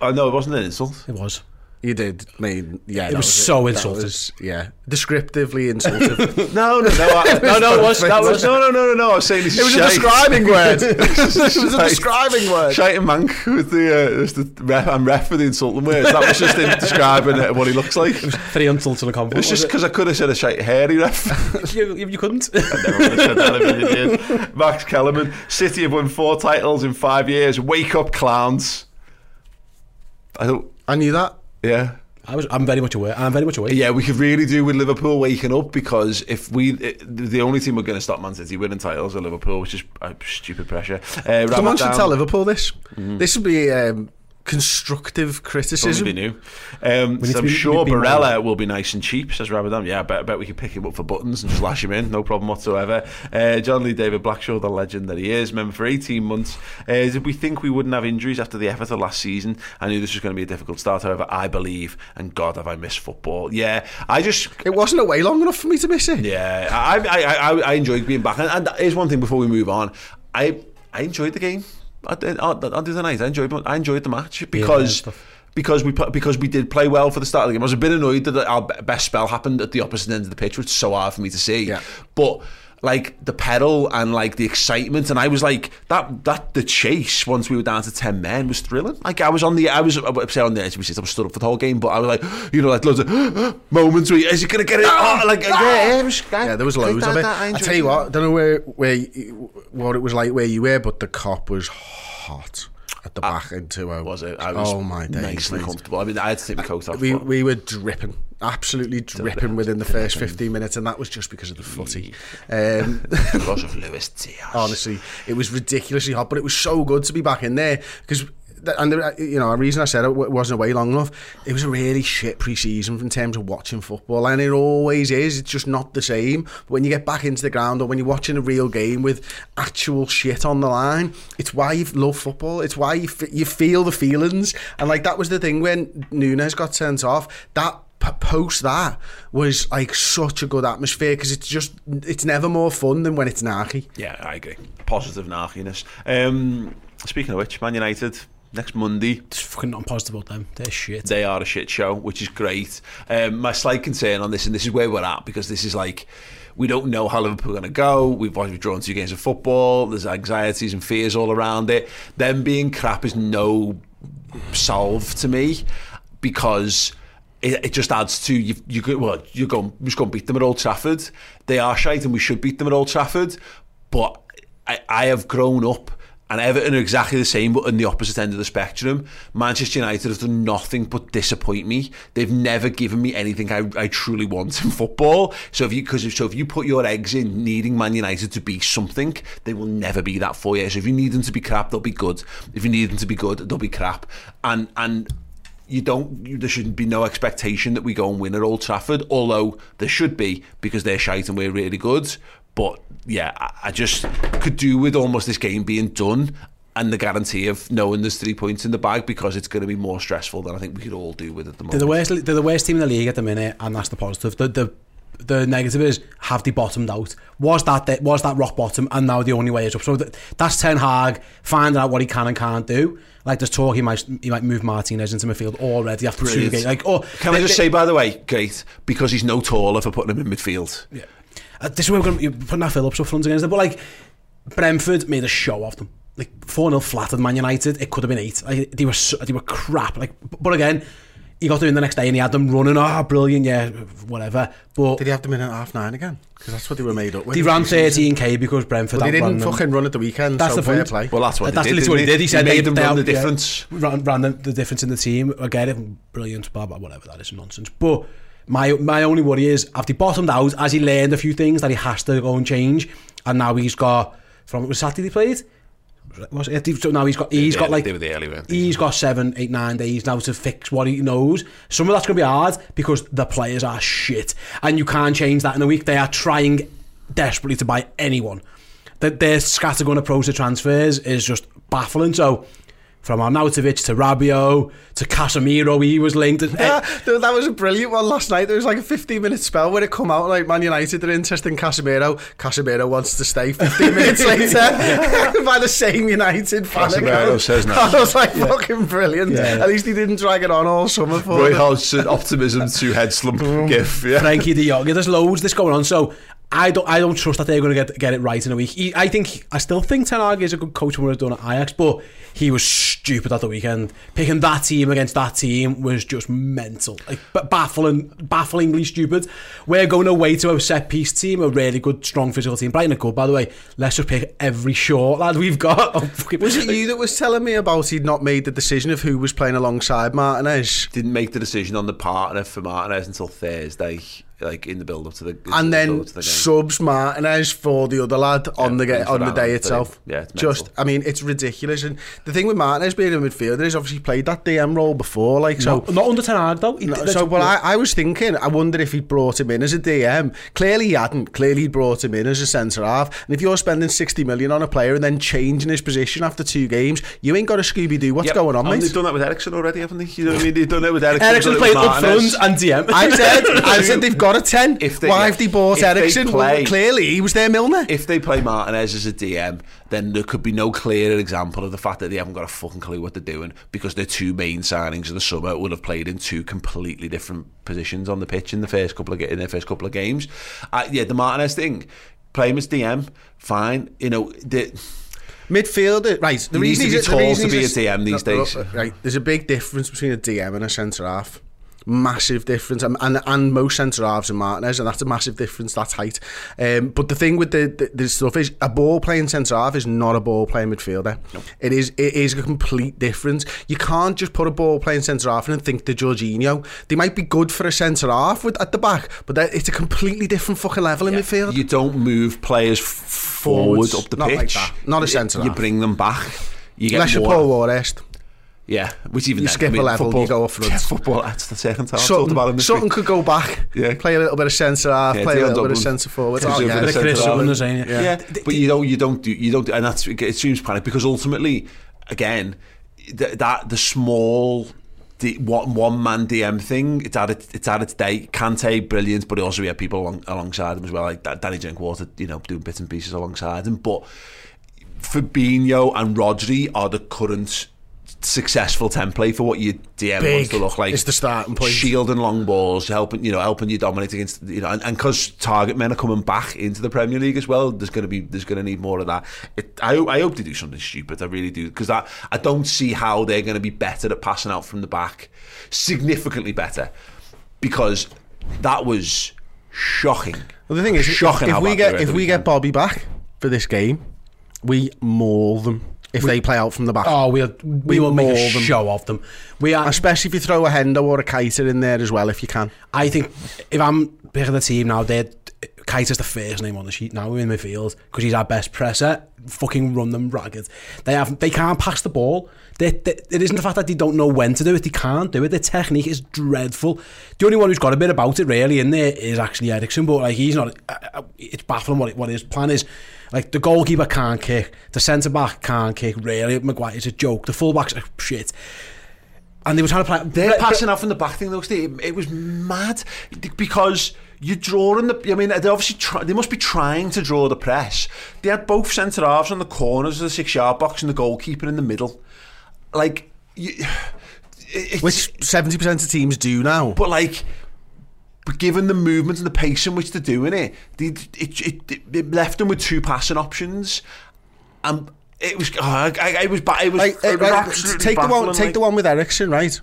Oh no, it wasn't an insult. It was. You did. I mean, yeah. It that was so insulting. was- yeah, descriptively insulting. <laughs> No, no, no, I, <laughs> no, no, it was, that was, no, no, no, no, no. I was saying this It was is a describing word. it was a <laughs> describing word. Shite and mank was the, uh, was the ref, I'm ref for the insulting words. That was just him describing uh, what he looks like. It Three insults and a compliment. was just because I could have said a shite hairy ref. you, you couldn't. I never would have said that if you did. Max Kellerman, City have won four titles in five years. Wake up, clowns. I don't. I knew that. Yeah. I was. I'm very much aware. I'm very much aware. Yeah, we could really do with Liverpool waking up because if we, it, the only team we're going to stop Man City winning titles are Liverpool, which is uh, stupid pressure. Uh, Someone should tell Liverpool this. This would be um, constructive criticism. Something new. Um, need so to I'm be- sure be more- Barella will be nice and cheap, says Ramadan. Yeah, I bet, I bet we could pick him up for buttons and just lash him in, no problem whatsoever. Uh, John Lee David Blackshaw, the legend that he is, member for 18 months. Uh, did we think we wouldn't have injuries after the effort of last season? I knew this was going to be a difficult start, however, I believe, and God, have I missed football. Yeah, I just It wasn't away long enough for me to miss it. yeah, I, I, I, I enjoyed being back. And, and here's one thing before we move on. I, I enjoyed the game. I, did- on on the other night, I enjoyed, I enjoyed the match because. stuff. because we because we did play well for the start of the game, I was a bit annoyed that our best spell happened at the opposite end of the pitch, which is so hard for me to see. Yeah. But like the pedal and like the excitement, and I was like that that the chase once we were down to ten men was thrilling. Like I was on the I was I would say on the edge of my seat. I was stood up for the whole game, but I was like you know like loads of <gasps> moments where you- is he gonna get it? Oh, like yeah, it was, Yeah, there was loads of it. I tell you what, I don't know where where what it was like where you were, but the Kop was hot at the back in two oh. Was it? I was oh my days, nicely mate. comfortable. I mean, I had to take my coat off. We but- we were dripping, absolutely dripping within the first fifteen minutes, and that was just because of the footy. Um, <laughs> because of Luis Diaz. honestly, it was ridiculously hot, but it was so good to be back in there because. And the, you know, the reason I said it wasn't away long enough, it was a really shit pre-season in terms of watching football, and it always is. It's just not the same. But when you get back into the ground or when you're watching a real game with actual shit on the line, it's why you love football. It's why you f- you feel the feelings, and like that was the thing when Nunez got sent off. That post that was like such a good atmosphere because it's just it's never more fun than when it's narky. Yeah, I agree. Positive narkiness. Um, speaking of which, Man United next Monday. It's fucking not positive about them. They're shit. They are a shit show, which is great. Um, my slight concern on this, and this is where we're at, because this is like we don't know how Liverpool are going to go. We've we've drawn two games of football. There's anxieties and fears all around it. Them being crap is no solve to me because it, it just adds to you. You go well. You go just going to beat them at Old Trafford. They are shite, and we should beat them at Old Trafford. But I, I have grown up. And Everton are exactly the same, but on the opposite end of the spectrum. Manchester United have done nothing but disappoint me. They've never given me anything I, I truly want in football. So if you, because so if you put your eggs in needing Man United to be something, they will never be that for you. So if you need them to be crap, they'll be good. If you need them to be good, they'll be crap. And and you don't. You, there shouldn't be no expectation that we go and win at Old Trafford. Although there should be because they're shite and we're really good. But yeah, I, I just could do with almost this game being done and the guarantee of knowing there's three points in the bag because it's going to be more stressful than I think we could all do with at the They're moment. the worst. They're the worst team in the league at the minute, and that's the positive. The the the negative is have they bottomed out? Was that the, was that rock bottom, and now the only way is up? So that, that's Ten Hag finding out what he can and can't do. Like there's talk he might he might move Martinez into midfield already after two Brilliant. games. Like oh, Can I just they- say, by the way, great, because he's no taller for putting him in midfield. Yeah. Uh, this is where we're going to be putting our Phillips up front against them. But like, Brentford made a show of them. Like 4 0 flattered Man United. It could have been 8. Like, they, were so, they were crap. Like, But again, he got them in the next day and he had them running. Oh, brilliant, yeah, whatever. But Did he have them in at half nine again? Because that's what they were made up with. they ran 13k because Brentford But they didn't them. fucking run at the weekend. That's so the fair point. play. Well, that's what that's they did. literally what he didn't. He said made they, them they run the out- yeah, difference. ran, ran the, the difference in the team. I get it, brilliant, blah blah, whatever. That is nonsense. But my my only worry is after they bottomed out? as he learned a few things that he has to go and change? And now he's got from was Saturday he played. Was it? So now he's got he's Yeah, got like they were the early, he's got seven, eight, nine days now to fix what he knows. Some of that's going to be hard because the players are shit, and you can't change that in a week. They are trying desperately to buy anyone. That their scattergun approach to transfers is just baffling. So from Arnautovic to Rabiot to Casemiro, he was linked. <laughs> Yeah, th- that was a brilliant one last night. There was like a 15 minute spell where it come out like Man United are interested in Casemiro. Casemiro wants to stay 15 <laughs> minutes later <laughs> by the same United fan Casemiro says no. That was like fucking brilliant. At least he didn't drag it on all summer for Roy. Hodgson, optimism to head slump mm. gif. Yeah. Frenkie de Jong. There's loads that's going on. So I don't I don't trust that they're going to get get it right in a week. He, I think I still think Ten Hag is a good coach when we're done at Ajax, but he was stupid at the weekend. Picking that team against that team was just mental, like baffling, bafflingly stupid. We're going away to a set piece team, a really good, strong physical team. Brighton are good, by the way. Let's just pick every short lad we've got. <laughs> Oh, fucking- Was it you that was telling me about he'd not made the decision of who was playing alongside Martinez? Didn't make the decision on the partner for Martinez until Thursday, like in the build up to the. and then build-up to the game. subs Martinez for the other lad on the Yeah, ga- on the day one, itself. yeah, it's just. I mean it's ridiculous. And the thing with Martinez being a midfielder is obviously played that DM role before, like so. not, not under Ten Hag though. He- No, so, well, I, I was thinking, I wonder if he brought him in as a DM. Clearly, he hadn't. Clearly, he brought him in as a centre half. And if you're spending 60 million on a player and then changing his position after two games, you ain't got a Scooby Doo. What's Yep. going on, And mate? They've done that with Eriksen already, haven't they? You know what I mean? They've done that with Eriksen. Eriksen they've played up front and DM. I said, <laughs> I said they've got a 10. If they- Why have they bought If they Eriksen? Well, clearly, he was their Milner. If they play Martinez as a DM, then there could be no clearer example of the fact that they haven't got a fucking clue what they're doing because their two main signings of the summer would have played in two completely different positions on the pitch in the first couple of in their first couple of games. Uh, yeah, the Martinez thing, play him as DM, fine. You know, the, Midfielder, right? The He needs reason to be he's- tall to be he's a DM these no, days. Right, there's a big difference between a DM and a centre half. Massive difference, and, and and most centre halves are Martinez, and that's a massive difference. That's height. Um, but the thing with the, the the stuff is, a ball playing centre half is not a ball playing midfielder. It is it is a complete difference. You can't just put a ball playing centre half and think the Jorginho. They might be good for a centre half with, at the back, but it's a completely different fucking level in midfield. you don't move players forward Forwards, up the not like pitch. that. Not a centre You bring them back. You get Unless you're more. Paul Warhurst. Yeah, which even You then, skip I mean, a level, football, you go off front. <laughs> Yeah, football. That's the second time I've talked about him Sutton, this Sutton week. could go back, Yeah. play a little bit of centre half, Yeah, play a Dale little bit of Dublin. centre forward. Oh, yeah. the Chris centre half. Sutton, saying, yeah. Yeah, but you don't, you don't do, you don't, and that's it seems panic because ultimately, again, th- that the small. The one one man DM thing, it's at its, it's at its day. Kante, brilliant, but also we have people along, alongside him as well, like Danny Drinkwater, you know, doing bits and pieces alongside him. But Fabinho and Rodri are the current successful template for what your DM wants Big. to look like. It's the starting point. Shielding long balls, helping you know, helping you dominate against you know, and because target men are coming back into the Premier League as well. There's going to be there's going to need more of that. It, I hope- I hope they do something stupid. I really do because I I don't see how they're going to be better at passing out from the back, significantly better, because that was shocking. Well, the thing is, shocking. if how we get if we get. Bobby back for this game, we maul them if they play out from the back. Oh, we'll, we will make a them. show of them. We are. Especially if you throw a Hendo or a Keita in there as well, if you can. I think if I'm picking the team now, they're Kite the first name on the sheet now we're in midfield because he's our best presser. Fucking run them ragged. They have they can't pass the ball. They, they, it isn't the fact that they don't know when to do it. They can't do it. Their technique is dreadful. The only one who's got a bit about it really in there is actually Eriksen, but like he's not. Uh, uh, it's baffling what what his plan is. Like the goalkeeper can't kick, the centre back can't kick. Really, Maguire's a joke. The fullbacks are shit. And they were trying to play. They're passing off from the back thing though, Steve. It was mad because you're drawing the. I mean, they obviously try, they must be trying to draw the press. They had both centre halves on the corners of the six yard box and the goalkeeper in the middle. Like, you, <sighs> Which 70% of teams do now. but like. But given the movement and the pace in which they're doing it, they, it, it, it left them with two passing options, and it was. Oh, I, I, it was. ba- It was. Like, it was right, absolutely take the one, baffling, take like- the one with Eriksen, right?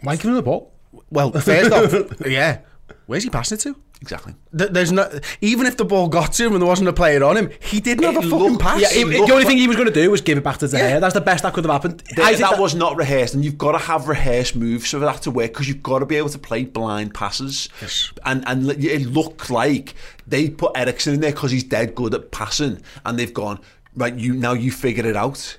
Why give him the ball? Well, first off, <laughs> yeah. Where's he passing it to? Exactly. There's no, even if the ball got to him and there wasn't a player on him, he didn't have a It fucking pass. Yeah, it, looked the only like- thing he was going to do was give it back to De Gea. Yeah. That's the best that could have happened. Th- I think that, was not rehearsed, and you've got to have rehearsed moves for that to work because you've got to be able to play blind passes. Yes. And and it looked like they put Eriksen in there because he's dead good at passing, and they've gone right. You now you figure it out.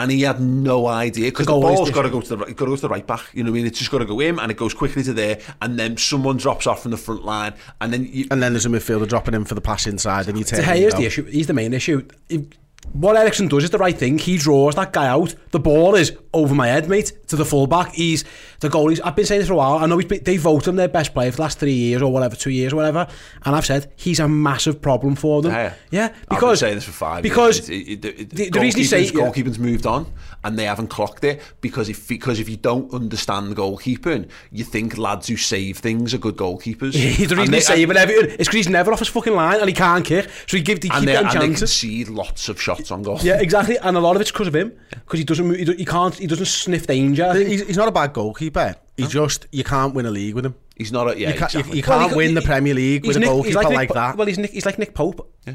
And he had no idea because oh, the, goal is ball's got to go to the right, got to go to the right back. You know what I mean? It's just got to go in, and it goes quickly to there, and then someone drops off from the front line, and then you, And then there's a midfielder dropping in for the pass inside, and you take. De Gea's the issue. He's the main issue. If- what Eriksen does is the right thing. He draws that guy out. The ball is over my head, mate, to the fullback. He's the goalies. I've been saying this for a while. I know he's been, they vote him their best player for the last three years or whatever, two years or whatever. And I've said he's a massive problem for them. Yeah, yeah I've been because saying this for five because years. It- it- it- the- the reason you say- goalkeepers- goalkeeping's moved on and they haven't clocked it because if because if you don't understand goalkeeping, you think lads who save things are good goalkeepers. he's <laughs> the reason they- he's saving everything. It's because he's never off his fucking line and he can't kick, so he give they keep and they, getting and they concede lots of shots on goal. Yeah, exactly, and a lot of it's because of him because he doesn't he, do- he can't he doesn't sniff danger. He's, he's not a bad goalkeeper. He's just you can't win a league with him. He's not a yeah. you, can't, you, you can't he- win the Premier League he's with a Nick- goalkeeper like, Nick, Po- that. Well, he's Nick, he's like Nick Pope. Yeah.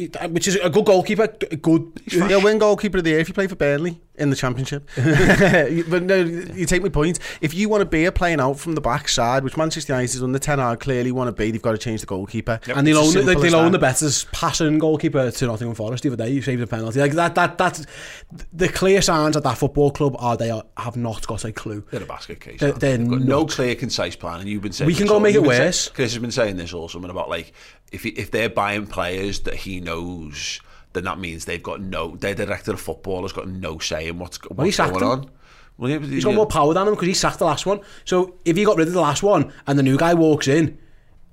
He- uh, Which is a good goalkeeper, a good. He'll win goalkeeper of the year if you play for Burnley in the Championship. <laughs> <laughs> but no, you take my point. If you want to be a playing out from the backside, which Manchester United is under Ten Hag clearly want to be, they've got to change the goalkeeper. And they'll own, they, they as loan that. the betters passing goalkeeper to Nottingham Forest the other day. He saved a penalty. Like that, that, that. The clear signs at that football club are they are, have not got a clue. They're a basket case. They're- aren't they? they're They've got no clear, concise plan, and you've been saying We can go all- make you've it been say- worse. Chris has been saying this all something about like if he, if they're buying players that he knows, then that means they've got no. Their director of football has got no say in what's, Well, he what's sacked going him. on. Well, but- He's got more power than him because he sacked the last one. So if he got rid of the last one and the new guy walks in,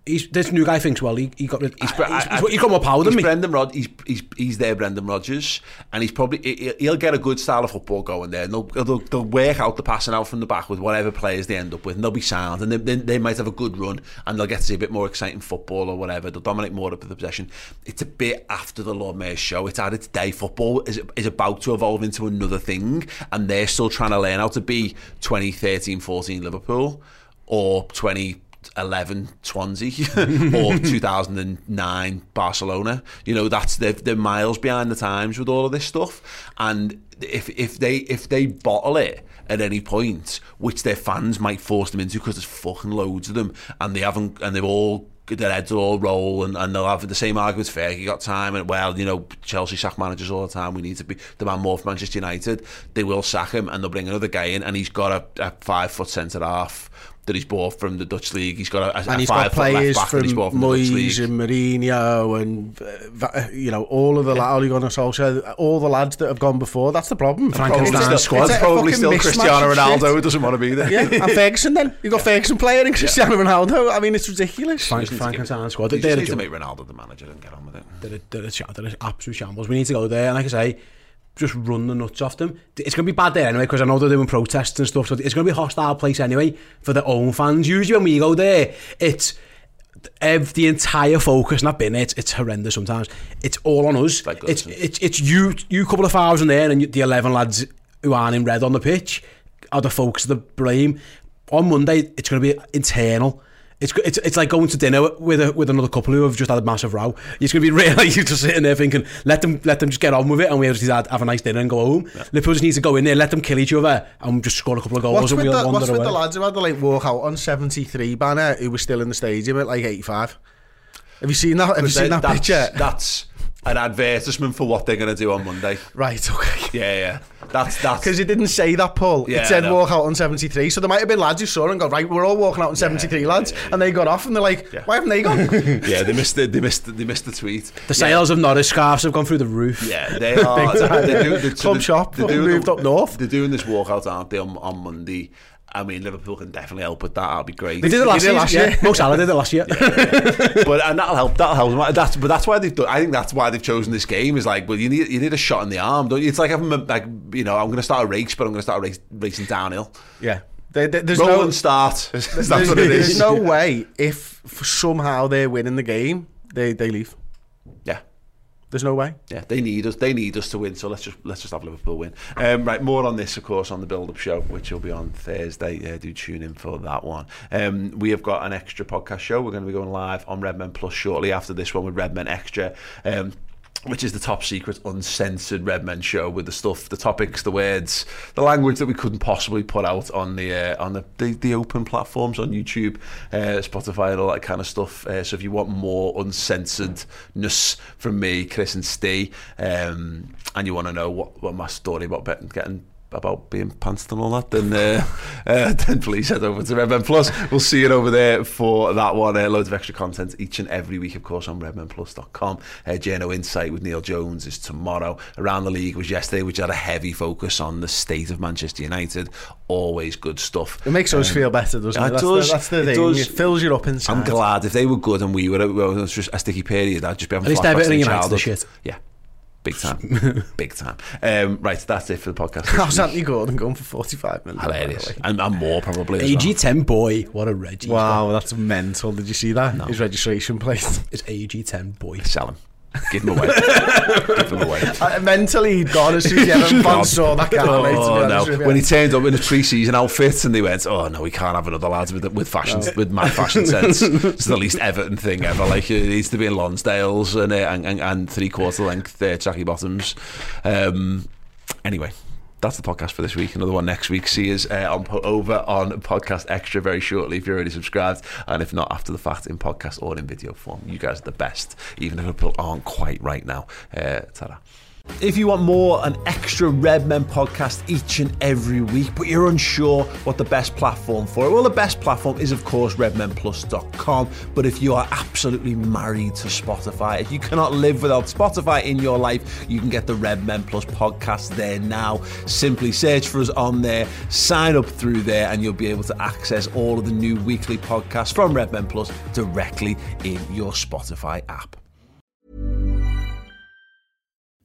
he's, this new guy thinks, well, he, he got. He's, he's, I- he's, he's got more power than he's me. Brendan Rod, he's, he's he's their Brendan Rodgers, and he's probably he- he'll get a good style of football going there. And they'll, they'll they'll work out the passing out from the back with whatever players they end up with, and they'll be sound, and they, they, they might have a good run, and they'll get to see a bit more exciting football or whatever. They'll dominate more of the possession. It's a bit after the Lord Mayor's show. It's at its day. Football is is about to evolve into another thing, and they're still trying to learn how to be 2013, 14 Liverpool or 20. 11 Swansea <laughs> or 2009 Barcelona. You know, that's they're, they're miles behind the times with all of this stuff. And if if they if they bottle it at any point, which their fans might force them into because there's fucking loads of them, and they haven't and they've all their heads all roll and, and they'll have the same arguments fair you got time and well you know Chelsea sack managers all the time we need to be demand more for Manchester United they will sack him and they'll bring another guy in and he's got a, a five foot centre half that he's bought from the Dutch league he's got a, a, and he's five got foot left players back from that he's bought from Moyes and Mourinho and uh, you know all of the yeah. Ole Gunnar Solskjaer, all the lads that have gone before. That's the problem. Frankenstein squad. it's probably still Cristiano. Ronaldo who doesn't want to be there Yeah, and Ferguson then. You've got Ferguson playing and Cristiano Ronaldo. I mean, it's ridiculous. Frank, just need to Frankenstein squad. They're just need to make Ronaldo the manager and get on with it They're a, they're, a, they're a absolute shambles. We need to go there, and like I say, just run the nuts off them. It's going to be bad there anyway, because I know they're doing protests and stuff, so it's going to be a hostile place anyway for their own fans. Usually when we go there, it's ev- the entire focus, and I've been there, it's, it's horrendous sometimes. It's all on us. Like it's, it's, it's you, you couple of thousand there, and you, the 11 lads who aren't in red on the pitch are the focus of the blame. On Monday, it's going to be internal. It's, it's it's like going to dinner with a, with another couple who have just had a massive row. It's going to be <laughs> really you're just sitting there thinking, let them let them just get on with it, and we'll just have, have a nice dinner and go home. Liverpool just needs to go in there, let them kill each other, and just score a couple of goals, What's and with, we'll the, wander what's with the lads who had to like walk out on 73 banner who was still in the stadium at like 85? Have you seen that? Have you seen that that's, picture? that's an advertisement for what they're going to do on Monday Right, okay. yeah yeah that's that's Because it didn't say that, Paul. Yeah, it said know. walk out on 73. So there might have been lads who saw and go, right, we're all walking out on 73 lads. And they got off and they're like, Yeah. why haven't they gone? <laughs> yeah they missed the, they missed they missed the tweet The sales of Norris scarves have gone through the roof. Yeah, <laughs> they are. Big time. they're they're, Club shop they're <laughs> moved the- up north. They're doing this walkout, aren't they, on, on Monday? I mean, Liverpool can definitely help with that. That'll be great. They did it last, did it year. last yeah. year. Mo Salah did it last year. <laughs> but and that'll help. That'll help. That's but that's why they've. Done, I think that's why they've chosen this game. Is like, well, you need you need a shot in the arm, don't you? It's like having a- like you know, I'm going to start a race, but I'm going to start race, racing downhill. yeah. There- there- there's Roll no, and start. There's, there's is. no way if somehow they're winning the game, they, they leave. Yeah. There's no way. Yeah, they need us. They need us to win. So let's just let's just have Liverpool win. Um, right, more on this, of course, on the build-up show, which will be on Thursday. Uh, do tune in for that one. Um, we have got an extra podcast show. We're going to be going live on Redmen Plus shortly after this one with Redmen Extra. Um, which is the top secret, uncensored Redmen show with the stuff, the topics, the words, the language that we couldn't possibly put out on the uh, on the, the the open platforms on YouTube, uh, Spotify, and all that kind of stuff. Uh, so if you want more uncensoredness from me, Chris and Steve, um, and you want to know what, what my story about getting about being pantsed and all that, then uh, <laughs> uh, then please head over to Redmen Plus. We'll see you over there for that one. Uh, loads of extra content each and every week, of course, on redmenplus.com. Uh, JNO Insight with Neil Jones is tomorrow. Around the League was yesterday, which had a heavy focus on the state of Manchester United. Always good stuff. It makes us Um, feel better, doesn't it? That's does. The, that's the it thing. does. It fills you up inside. I'm glad if they were good and we were, well, it was just a sticky period. I'd just be having At least flashbacks Everton to and United childhood. shit. Yeah, big time, <laughs> big time. Um, right, that's it for the podcast. How's. Anthony Gordon going for 45 minutes? Hilarious, and, and more probably. AG10 boy. What a Reggie. Wow, that's mental. Did you see that? His registration plate. It's AG10 boy. Sell him. Give him away. Give him away. <laughs> Uh, mentally, he'd gone as soon as Everton fans saw that guy. mate, Oh honest no! When he turned up in a pre-season outfit, and they went, "Oh no, we can't have another lad with with fashion with my fashion <laughs> sense." it's the least Everton thing ever. Like it needs to be in Lonsdales and uh, and, and, and three quarter length uh, tracky bottoms. Um, anyway. That's the podcast for this week. Another one next week. See us uh, on over on Podcast Extra very shortly if you're already subscribed, and if not, after the fact in podcast or in video form. You guys are the best, even if people aren't quite right now. Uh, ta-ra. If you want more, an extra Redmen podcast each and every week, but you're unsure what the best platform for it, well, the best platform is, of course, redmenplus.com. But if you are absolutely married to Spotify, if you cannot live without Spotify in your life, you can get the Redmen Plus podcast there now. Simply search for us on there, sign up through there, and you'll be able to access all of the new weekly podcasts from Redmen Plus directly in your Spotify app.